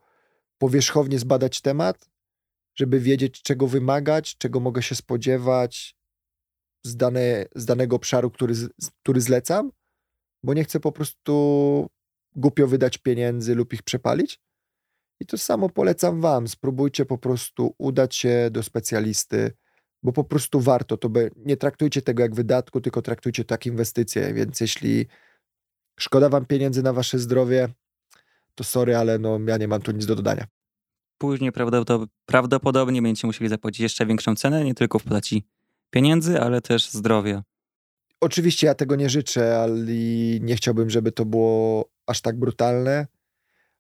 powierzchownie zbadać temat, żeby wiedzieć, czego wymagać, czego mogę się spodziewać z, dane, z danego obszaru, który, który zlecam, bo nie chcę po prostu głupio wydać pieniędzy lub ich przepalić. I to samo polecam Wam. Spróbujcie po prostu udać się do specjalisty, bo po prostu warto. To by, nie traktujcie tego jak wydatku, tylko traktujcie to jak inwestycję. Więc jeśli szkoda Wam pieniędzy na Wasze zdrowie, to sorry, ale no, ja nie mam tu nic do dodania. Później prawdopodobnie będziecie musieli zapłacić jeszcze większą cenę, nie tylko w postaci pieniędzy, ale też zdrowia. Oczywiście ja tego nie życzę, ale nie chciałbym, żeby to było aż tak brutalne,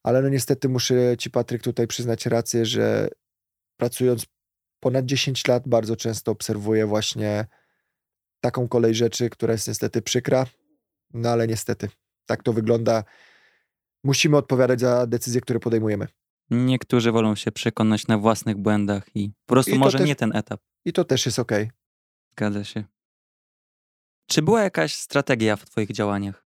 ale no niestety muszę ci Patryk tutaj przyznać rację, że pracując ponad 10 lat bardzo często obserwuję właśnie taką kolej rzeczy, która jest niestety przykra, no ale niestety tak to wygląda musimy odpowiadać za decyzje, które podejmujemy. Niektórzy wolą się przekonać na własnych błędach i po prostu I może też, nie ten etap. I to też jest ok. Zgadza się. Czy była jakaś strategia w Twoich działaniach?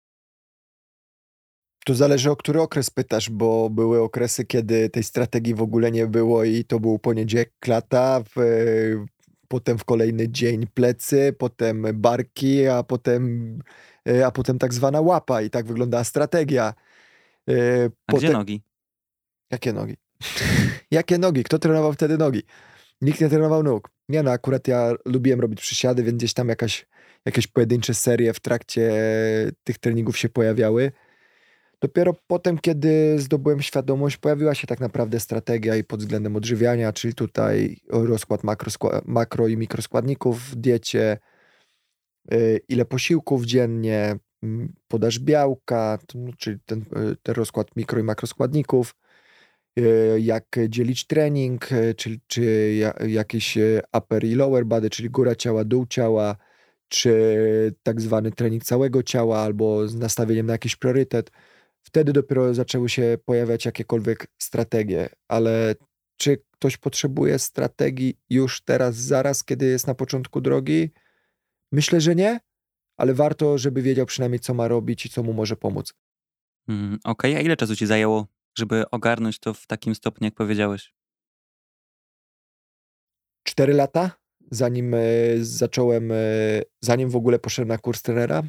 To zależy o który okres pytasz, bo były okresy, kiedy tej strategii w ogóle nie było i to był poniedziałek klata, w, potem w kolejny dzień plecy, potem barki, a potem, e, a potem tak zwana łapa i tak wyglądała strategia. E, a gdzie nogi? Jakie nogi? Jakie nogi? Kto trenował wtedy nogi? Nikt nie trenował nóg. Nie no, akurat ja lubiłem robić przysiady, więc gdzieś tam jakaś, jakieś pojedyncze serie w trakcie tych treningów się pojawiały. Dopiero potem, kiedy zdobyłem świadomość, pojawiła się tak naprawdę strategia i pod względem odżywiania, czyli tutaj rozkład makro, makro i mikroskładników w diecie, y, ile posiłków dziennie, podaż białka, no, czyli ten, y, ten rozkład mikro i makroskładników, y, jak dzielić trening, czy, czy jakiś upper i lower body, czyli góra ciała, dół ciała, czy tak zwany trening całego ciała albo z nastawieniem na jakiś priorytet wtedy dopiero zaczęły się pojawiać jakiekolwiek strategie, ale czy ktoś potrzebuje strategii już teraz, zaraz, kiedy jest na początku drogi? Myślę, że nie, ale warto, żeby wiedział przynajmniej, co ma robić i co mu może pomóc. Mm, Okej, okay. a ile czasu ci zajęło, żeby ogarnąć to w takim stopniu, jak powiedziałeś? Cztery lata, zanim e, zacząłem, e, zanim w ogóle poszedłem na kurs trenera.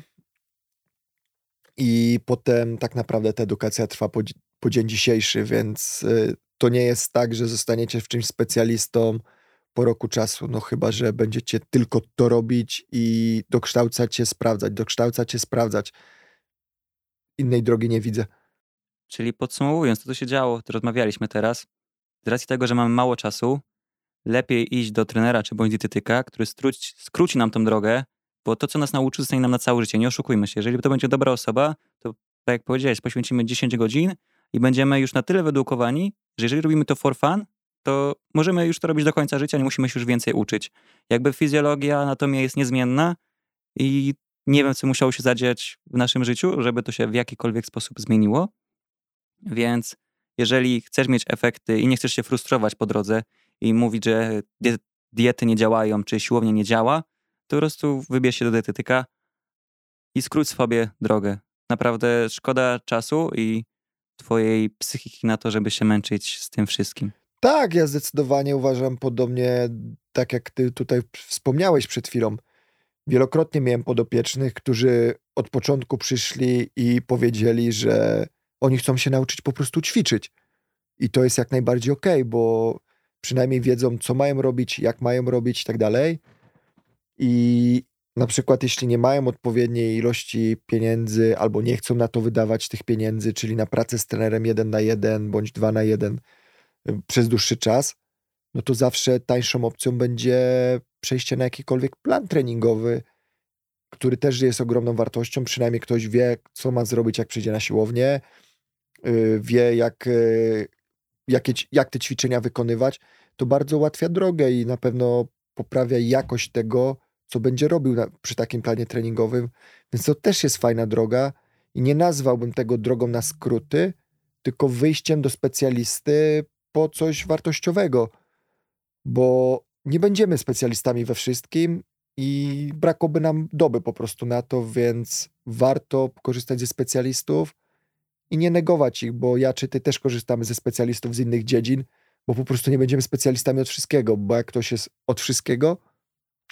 I potem tak naprawdę ta edukacja trwa po, po dzień dzisiejszy, więc y, to nie jest tak, że zostaniecie w czymś specjalistą po roku czasu, no chyba, że będziecie tylko to robić i dokształcać się, sprawdzać, dokształcać się, sprawdzać. Innej drogi nie widzę. Czyli podsumowując, to co się działo, to rozmawialiśmy teraz, z racji tego, że mamy mało czasu, lepiej iść do trenera czy bądź dietetyka, który skróci, skróci nam tą drogę, bo to, co nas nauczy, zostanie nam na całe życie. Nie oszukujmy się. Jeżeli to będzie dobra osoba, to tak jak powiedziałeś, poświęcimy 10 godzin i będziemy już na tyle wyedukowani, że jeżeli robimy to for fun, to możemy już to robić do końca życia, nie musimy się już więcej uczyć. Jakby fizjologia, anatomia jest niezmienna i nie wiem, co musiało się zadziać w naszym życiu, żeby to się w jakikolwiek sposób zmieniło. Więc jeżeli chcesz mieć efekty i nie chcesz się frustrować po drodze i mówić, że diety nie działają, czy siłownia nie działa, to po prostu wybierz się do dietetyka i skróć sobie drogę. Naprawdę szkoda czasu i twojej psychiki na to, żeby się męczyć z tym wszystkim. Tak, ja zdecydowanie uważam podobnie, tak jak ty tutaj wspomniałeś przed chwilą. Wielokrotnie miałem podopiecznych, którzy od początku przyszli i powiedzieli, że oni chcą się nauczyć po prostu ćwiczyć. I to jest jak najbardziej okej, okay, bo przynajmniej wiedzą, co mają robić, jak mają robić i tak dalej. I na przykład, jeśli nie mają odpowiedniej ilości pieniędzy albo nie chcą na to wydawać tych pieniędzy, czyli na pracę z trenerem jeden na jeden bądź dwa na jeden przez dłuższy czas, no to zawsze tańszą opcją będzie przejście na jakikolwiek plan treningowy, który też jest ogromną wartością. Przynajmniej ktoś wie, co ma zrobić, jak przyjdzie na siłownię, y, wie, jak, y, jakie, jak te ćwiczenia wykonywać. To bardzo ułatwia drogę i na pewno poprawia jakość tego, co będzie robił na, przy takim planie treningowym. Więc to też jest fajna droga i nie nazwałbym tego drogą na skróty, tylko wyjściem do specjalisty po coś wartościowego, bo nie będziemy specjalistami we wszystkim i brakoby nam doby po prostu na to, więc warto korzystać ze specjalistów i nie negować ich, bo ja czy ty też korzystamy ze specjalistów z innych dziedzin, bo po prostu nie będziemy specjalistami od wszystkiego, bo jak ktoś jest od wszystkiego,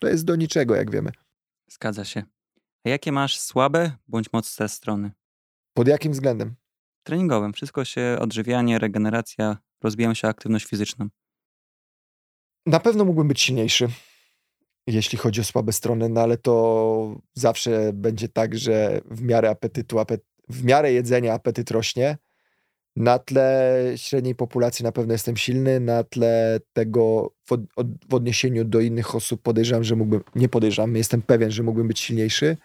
to jest do niczego, jak wiemy. Zgadza się. A jakie masz słabe bądź mocne strony? Pod jakim względem? Treningowym. Wszystko się, odżywianie, regeneracja, rozbijam się aktywność fizyczną. Na pewno mógłbym być silniejszy, jeśli chodzi o słabe strony, no ale to zawsze będzie tak, że w miarę apetytu, apet w miarę jedzenia apetyt rośnie, na tle średniej populacji na pewno jestem silny, na tle tego w, od, w odniesieniu do innych osób podejrzewam, że mógłbym, nie podejrzewam, jestem pewien, że mógłbym być silniejszy.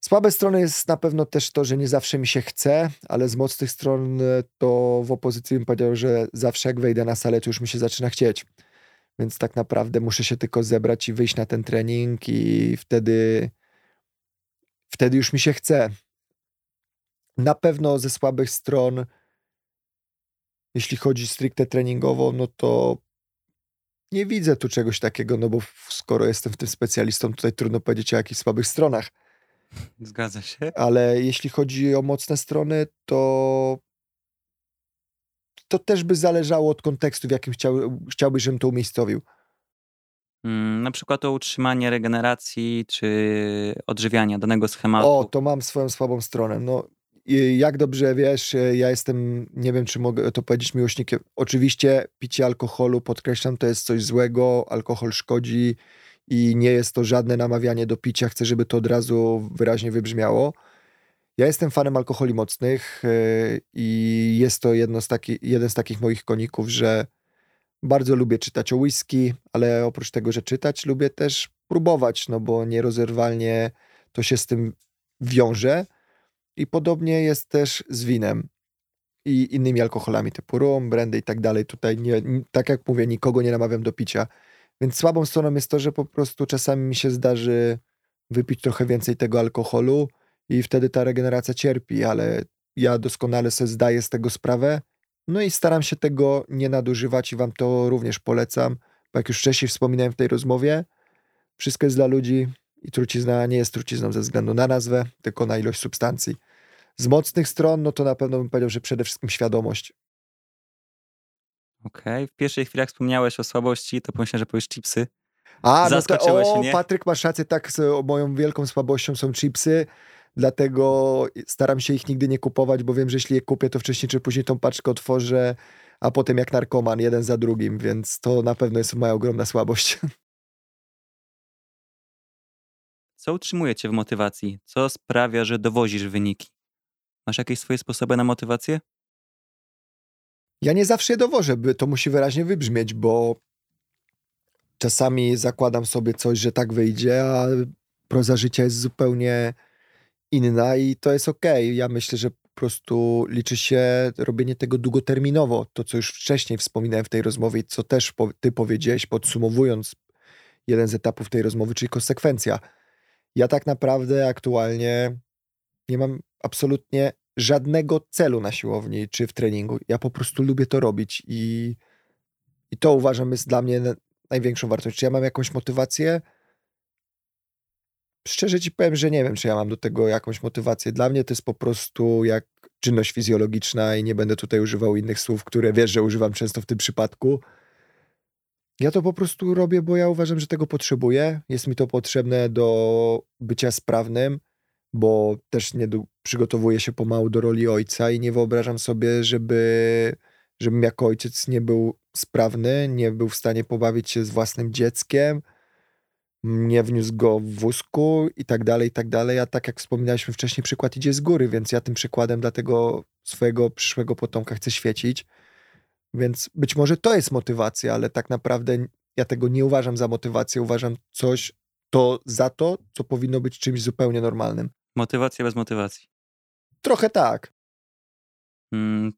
Słabe strony jest na pewno też to, że nie zawsze mi się chce, ale z mocnych stron e, to w opozycji bym powiedział, że zawsze jak wejdę na salę, to już mi się zaczyna chcieć. Więc tak naprawdę muszę się tylko zebrać i wyjść na ten trening i wtedy wtedy już mi się chce. Na pewno ze słabych stron, jeśli chodzi stricte treningowo, no to nie widzę tu czegoś takiego, no bo skoro jestem w tym specjalistą, tutaj trudno powiedzieć o jakichś słabych stronach. Zgadza się. Ale jeśli chodzi o mocne strony, to to też by zależało od kontekstu, w jakim chciał, chciałbyś, żebym to umiejscowił. Mm, na przykład o utrzymanie regeneracji czy odżywiania danego schematu. O, to mam swoją słabą stronę. No, jak dobrze wiesz, ja jestem, nie wiem, czy mogę to powiedzieć miłośnikiem. Oczywiście picie alkoholu, podkreślam, to jest coś złego, alkohol szkodzi i nie jest to żadne namawianie do picia. Chcę, żeby to od razu wyraźnie wybrzmiało. Ja jestem fanem alkoholi mocnych yy, i jest to jedno z taki, jeden z takich moich koników, że bardzo lubię czytać o whisky, ale oprócz tego, że czytać, lubię też próbować, no bo nierozerwalnie to się z tym wiąże. I podobnie jest też z winem i innymi alkoholami typu rum, brandy i tak dalej. Tutaj, nie, tak jak mówię, nikogo nie namawiam do picia. Więc słabą stroną jest to, że po prostu czasami mi się zdarzy wypić trochę więcej tego alkoholu i wtedy ta regeneracja cierpi, ale ja doskonale sobie zdaję z tego sprawę. No i staram się tego nie nadużywać i wam to również polecam, bo jak już wcześniej wspominałem w tej rozmowie, wszystko jest dla ludzi i trucizna nie jest trucizną ze względu na nazwę, tylko na ilość substancji. Z mocnych stron, no to na pewno bym powiedział, że przede wszystkim świadomość. Okej, okay. w pierwszej chwili jak wspomniałeś o słabości, to pomyślałem, że powiesz chipsy. A, no to, o, Patryk, masz rację, tak, moją wielką słabością są chipsy, dlatego staram się ich nigdy nie kupować, bo wiem, że jeśli je kupię, to wcześniej czy później tą paczkę otworzę, a potem jak narkoman, jeden za drugim, więc to na pewno jest moja ogromna słabość. Co utrzymuje cię w motywacji? Co sprawia, że dowozisz wyniki? Masz jakieś swoje sposoby na motywację? Ja nie zawsze je dowożę, by to musi wyraźnie wybrzmieć, bo czasami zakładam sobie coś, że tak wyjdzie, a proza życia jest zupełnie inna i to jest okej. Okay. Ja myślę, że po prostu liczy się robienie tego długoterminowo. To, co już wcześniej wspominałem w tej rozmowie, co też ty powiedziałeś, podsumowując jeden z etapów tej rozmowy, czyli konsekwencja. Ja tak naprawdę aktualnie nie mam absolutnie żadnego celu na siłowni czy w treningu. Ja po prostu lubię to robić i, i to uważam jest dla mnie największą wartość. Czy ja mam jakąś motywację? Szczerze ci powiem, że nie wiem, czy ja mam do tego jakąś motywację. Dla mnie to jest po prostu jak czynność fizjologiczna i nie będę tutaj używał innych słów, które wiesz, że używam często w tym przypadku. Ja to po prostu robię, bo ja uważam, że tego potrzebuję. Jest mi to potrzebne do bycia sprawnym, bo też nie przygotowuję się pomału do roli ojca i nie wyobrażam sobie, żeby, żebym jako ojciec nie był sprawny, nie był w stanie pobawić się z własnym dzieckiem, nie wniósł go w wózku i tak dalej, i tak dalej. A tak jak wspominaliśmy wcześniej, przykład idzie z góry, więc ja tym przykładem dla tego swojego przyszłego potomka chcę świecić. Więc być może to jest motywacja, ale tak naprawdę ja tego nie uważam za motywację, uważam coś to za to, co powinno być czymś zupełnie normalnym. Motywacja bez motywacji. Trochę tak. Mm,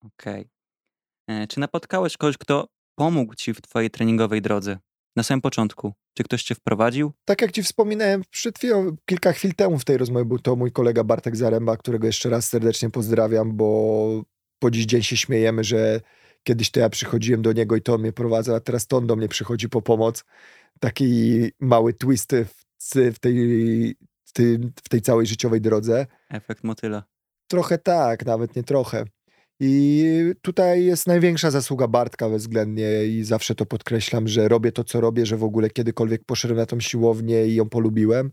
Okej. Okay. E, czy napotkałeś kogoś, kto pomógł ci w twojej treningowej drodze? Na samym początku. Czy ktoś cię wprowadził? Tak jak ci wspominałem przed chwilą, kilka chwil temu w tej rozmowie był to mój kolega Bartek Zaręba, którego jeszcze raz serdecznie pozdrawiam, bo po dziś dzień się śmiejemy, że kiedyś to ja przychodziłem do niego i to on mnie prowadza, a teraz to on do mnie przychodzi po pomoc. Taki mały twist w, w tej w tej całej życiowej drodze. Efekt motyla. Trochę tak, nawet nie trochę. I tutaj jest największa zasługa Bartka bezwzględnie i zawsze to podkreślam, że robię to, co robię, że w ogóle kiedykolwiek poszedłem na tą siłownię i ją polubiłem.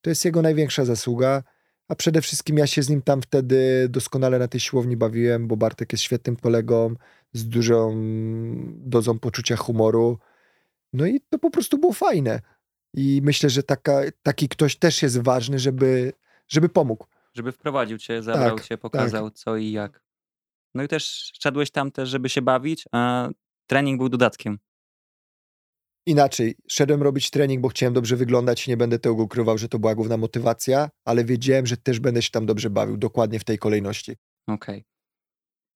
To jest jego największa zasługa, a przede wszystkim ja się z nim tam wtedy doskonale na tej siłowni bawiłem, bo Bartek jest świetnym kolegą, z dużą dozą poczucia humoru. No i to po prostu było fajne. I myślę, że taka, taki ktoś też jest ważny, żeby, żeby pomógł. Żeby wprowadził cię, zabrał tak, cię, pokazał tak. co i jak. No i też szedłeś tam też, żeby się bawić, a trening był dodatkiem. Inaczej, szedłem robić trening, bo chciałem dobrze wyglądać, nie będę tego ukrywał, że to była główna motywacja, ale wiedziałem, że też będę się tam dobrze bawił, dokładnie w tej kolejności. Okej.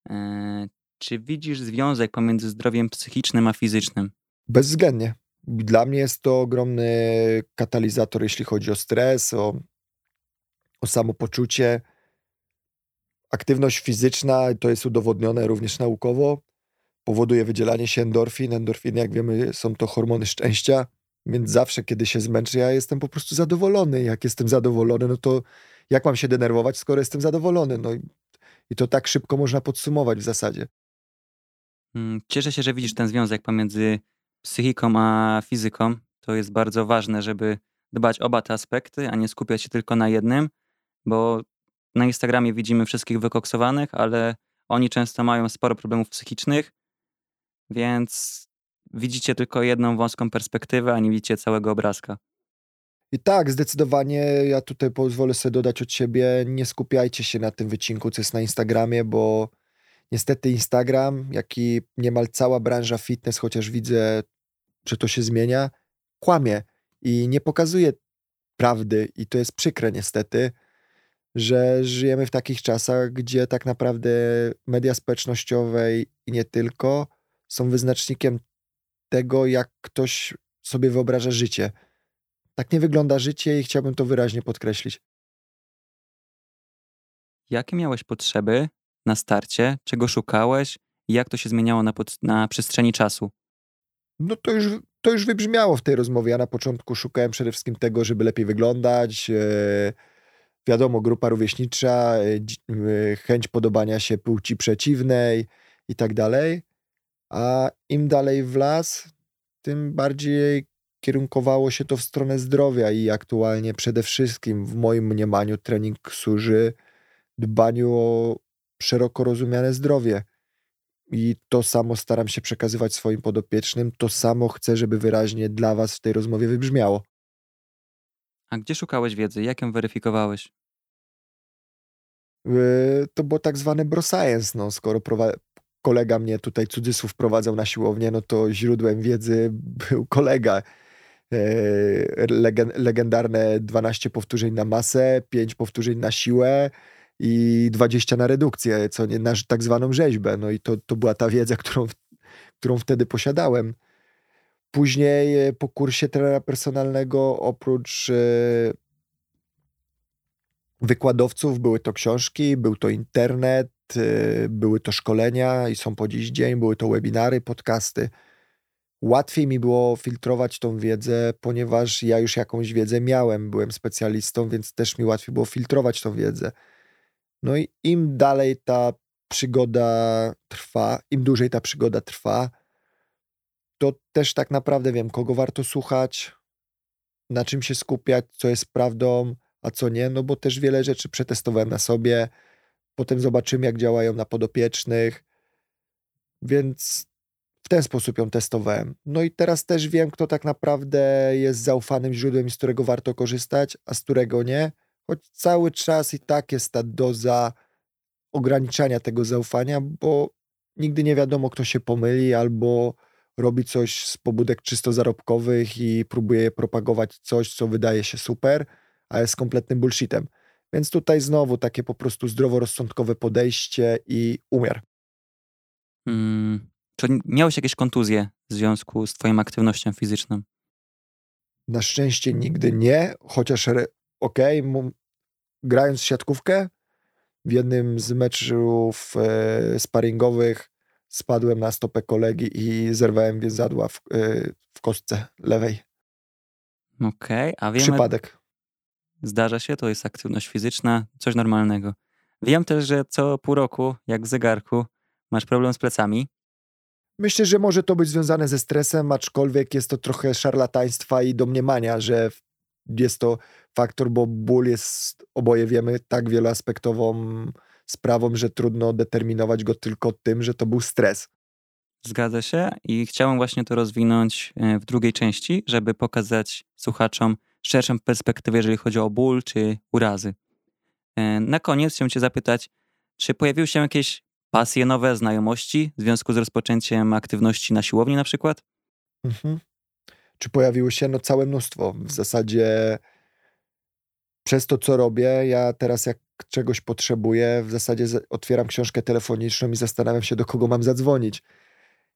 Okay. E, czy widzisz związek pomiędzy zdrowiem psychicznym a fizycznym? Bezwzględnie. Dla mnie jest to ogromny katalizator, jeśli chodzi o stres, o, o samopoczucie. Aktywność fizyczna, to jest udowodnione również naukowo, powoduje wydzielanie się endorfin. Endorfiny, jak wiemy, są to hormony szczęścia, Więc zawsze, kiedy się zmęczę, ja jestem po prostu zadowolony. Jak jestem zadowolony, no to jak mam się denerwować, skoro jestem zadowolony? No i to tak szybko można podsumować w zasadzie. Mm, cieszę się, że widzisz ten związek pomiędzy psychiką a fizyką. To jest bardzo ważne, żeby dbać oba te aspekty, a nie skupiać się tylko na jednym, bo na Instagramie widzimy wszystkich wykoksowanych, ale oni często mają sporo problemów psychicznych, więc widzicie tylko jedną wąską perspektywę, a nie widzicie całego obrazka. I tak, zdecydowanie ja tutaj pozwolę sobie dodać od siebie, nie skupiajcie się na tym wycinku, co jest na Instagramie, bo niestety Instagram, jak i niemal cała branża fitness, chociaż widzę, że to się zmienia, kłamie i nie pokazuje prawdy i to jest przykre niestety, że żyjemy w takich czasach, gdzie tak naprawdę media społecznościowe i nie tylko są wyznacznikiem tego, jak ktoś sobie wyobraża życie. Tak nie wygląda życie i chciałbym to wyraźnie podkreślić. Jakie miałeś potrzeby na starcie? Czego szukałeś? Jak to się zmieniało na, pod, na przestrzeni czasu? No to już, to już wybrzmiało w tej rozmowie. Ja na początku szukałem przede wszystkim tego, żeby lepiej wyglądać. E, wiadomo, grupa rówieśnicza, e, e, chęć podobania się płci przeciwnej i tak dalej. A im dalej w las, tym bardziej kierunkowało się to w stronę zdrowia i aktualnie przede wszystkim w moim mniemaniu trening służy dbaniu o szeroko rozumiane zdrowie. I to samo staram się przekazywać swoim podopiecznym, to samo chcę, żeby wyraźnie dla Was w tej rozmowie wybrzmiało. A gdzie szukałeś wiedzy? Jak ją weryfikowałeś? Yy, to było tak zwane bro science, no, skoro kolega mnie tutaj cudzysłów prowadzał na siłownię, no to źródłem wiedzy był kolega. Yy, legendarne 12 powtórzeń na masę, 5 powtórzeń na siłę i 20 na redukcję, co nie, na tak zwaną rzeźbę. No i to, to była ta wiedza, którą, którą wtedy posiadałem. Później e, po kursie trenera personalnego, oprócz e, wykładowców, były to książki, był to internet, e, były to szkolenia i są po dziś dzień, były to webinary, podcasty. Łatwiej mi było filtrować tą wiedzę, ponieważ ja już jakąś wiedzę miałem, byłem specjalistą, więc też mi łatwiej było filtrować tą wiedzę. No i im dalej ta przygoda trwa, im dłużej ta przygoda trwa, to też tak naprawdę wiem, kogo warto słuchać, na czym się skupiać, co jest prawdą, a co nie, no bo też wiele rzeczy przetestowałem na sobie, potem zobaczymy, jak działają na podopiecznych, więc w ten sposób ją testowałem. No i teraz też wiem, kto tak naprawdę jest zaufanym źródłem, z którego warto korzystać, a z którego nie choć cały czas i tak jest ta doza ograniczania tego zaufania, bo nigdy nie wiadomo, kto się pomyli albo robi coś z pobudek czysto zarobkowych i próbuje propagować coś, co wydaje się super, a jest kompletnym bullshitem. Więc tutaj znowu takie po prostu zdroworozsądkowe podejście i umiar. Hmm. Czy miałeś jakieś kontuzje w związku z Twoją aktywnością fizyczną? Na szczęście nigdy nie, chociaż ok, grając siatkówkę, w jednym z meczów e, sparingowych spadłem na stopę kolegi i zerwałem więzadła w, e, w kostce lewej. Okej, okay, a wiemy... Przypadek. Zdarza się, to jest aktywność fizyczna, coś normalnego. Wiem też, że co pół roku, jak w zegarku, masz problem z plecami. Myślę, że może to być związane ze stresem, aczkolwiek jest to trochę szarlataństwa i domniemania, że jest to faktor, bo ból jest, oboje wiemy, tak wieloaspektową sprawą, że trudno determinować go tylko tym, że to był stres. Zgadza się i chciałem właśnie to rozwinąć e, w drugiej części, żeby pokazać słuchaczom szerszą perspektywę, jeżeli chodzi o ból czy urazy. E, na koniec chciałem Cię zapytać, czy pojawiły się jakieś pasje nowe, znajomości w związku z rozpoczęciem aktywności na siłowni na przykład? Mhm. Czy pojawiło się? No całe mnóstwo. W zasadzie przez to, co robię, ja teraz jak czegoś potrzebuję, w zasadzie otwieram książkę telefoniczną i zastanawiam się, do kogo mam zadzwonić.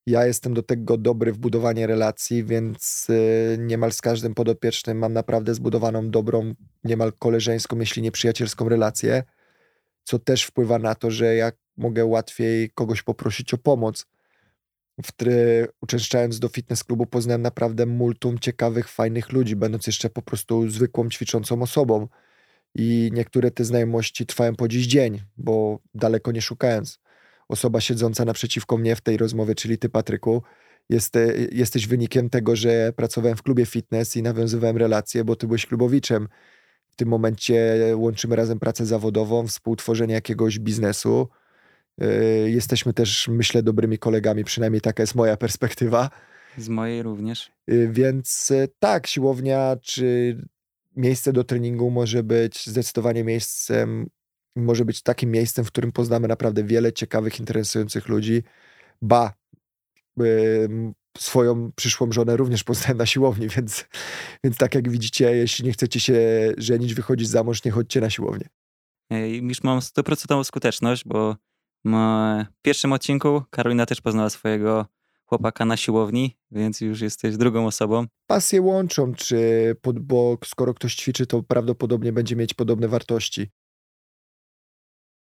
Ja jestem do tego dobry w budowaniu relacji, więc y, niemal z każdym podopiecznym mam naprawdę zbudowaną dobrą, niemal koleżeńską, jeśli nie przyjacielską relację, co też wpływa na to, że ja mogę łatwiej kogoś poprosić o pomoc. W try, uczęszczając do fitness klubu poznałem naprawdę multum ciekawych, fajnych ludzi, będąc jeszcze po prostu zwykłą, ćwiczącą osobą. I niektóre te znajomości trwają po dziś dzień, bo daleko nie szukając. Osoba siedząca naprzeciwko mnie w tej rozmowie, czyli ty, Patryku, jest, jesteś wynikiem tego, że pracowałem w klubie fitness i nawiązywałem relacje, bo ty byłeś klubowiczem. W tym momencie łączymy razem pracę zawodową, współtworzenie jakiegoś biznesu. Yy, jesteśmy też, myślę, dobrymi kolegami, przynajmniej taka jest moja perspektywa. Z mojej również. Yy, więc yy, tak, siłownia czy miejsce do treningu może być zdecydowanie miejscem, może być takim miejscem, w którym poznamy naprawdę wiele ciekawych, interesujących ludzi. Ba, swoją przyszłą żonę również poznałem na siłowni, więc, więc tak jak widzicie, jeśli nie chcecie się żenić, wychodzić za mąż, nie chodźcie na siłownię. Już mam stuprocentową skuteczność, bo w pierwszym odcinku Karolina też poznała swojego chłopaka na siłowni, więc już jesteś drugą osobą. Pasje łączą, czy pod, bo skoro ktoś ćwiczy, to prawdopodobnie będzie mieć podobne wartości.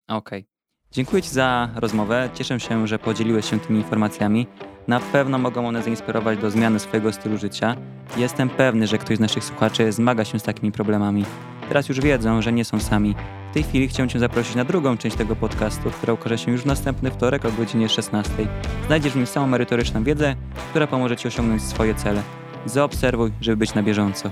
Okej. Okay. Dziękuję Ci za rozmowę. Cieszę się, że podzieliłeś się tymi informacjami. Na pewno mogą one zainspirować do zmiany swojego stylu życia. Jestem pewny, że ktoś z naszych słuchaczy zmaga się z takimi problemami. Teraz już wiedzą, że nie są sami. W tej chwili chciałem Cię zaprosić na drugą część tego podcastu, która ukaże się już w następny wtorek o godzinie 16. Znajdziesz w nim samą merytoryczną wiedzę, która pomoże Ci osiągnąć swoje cele. Zaobserwuj, żeby być na bieżąco.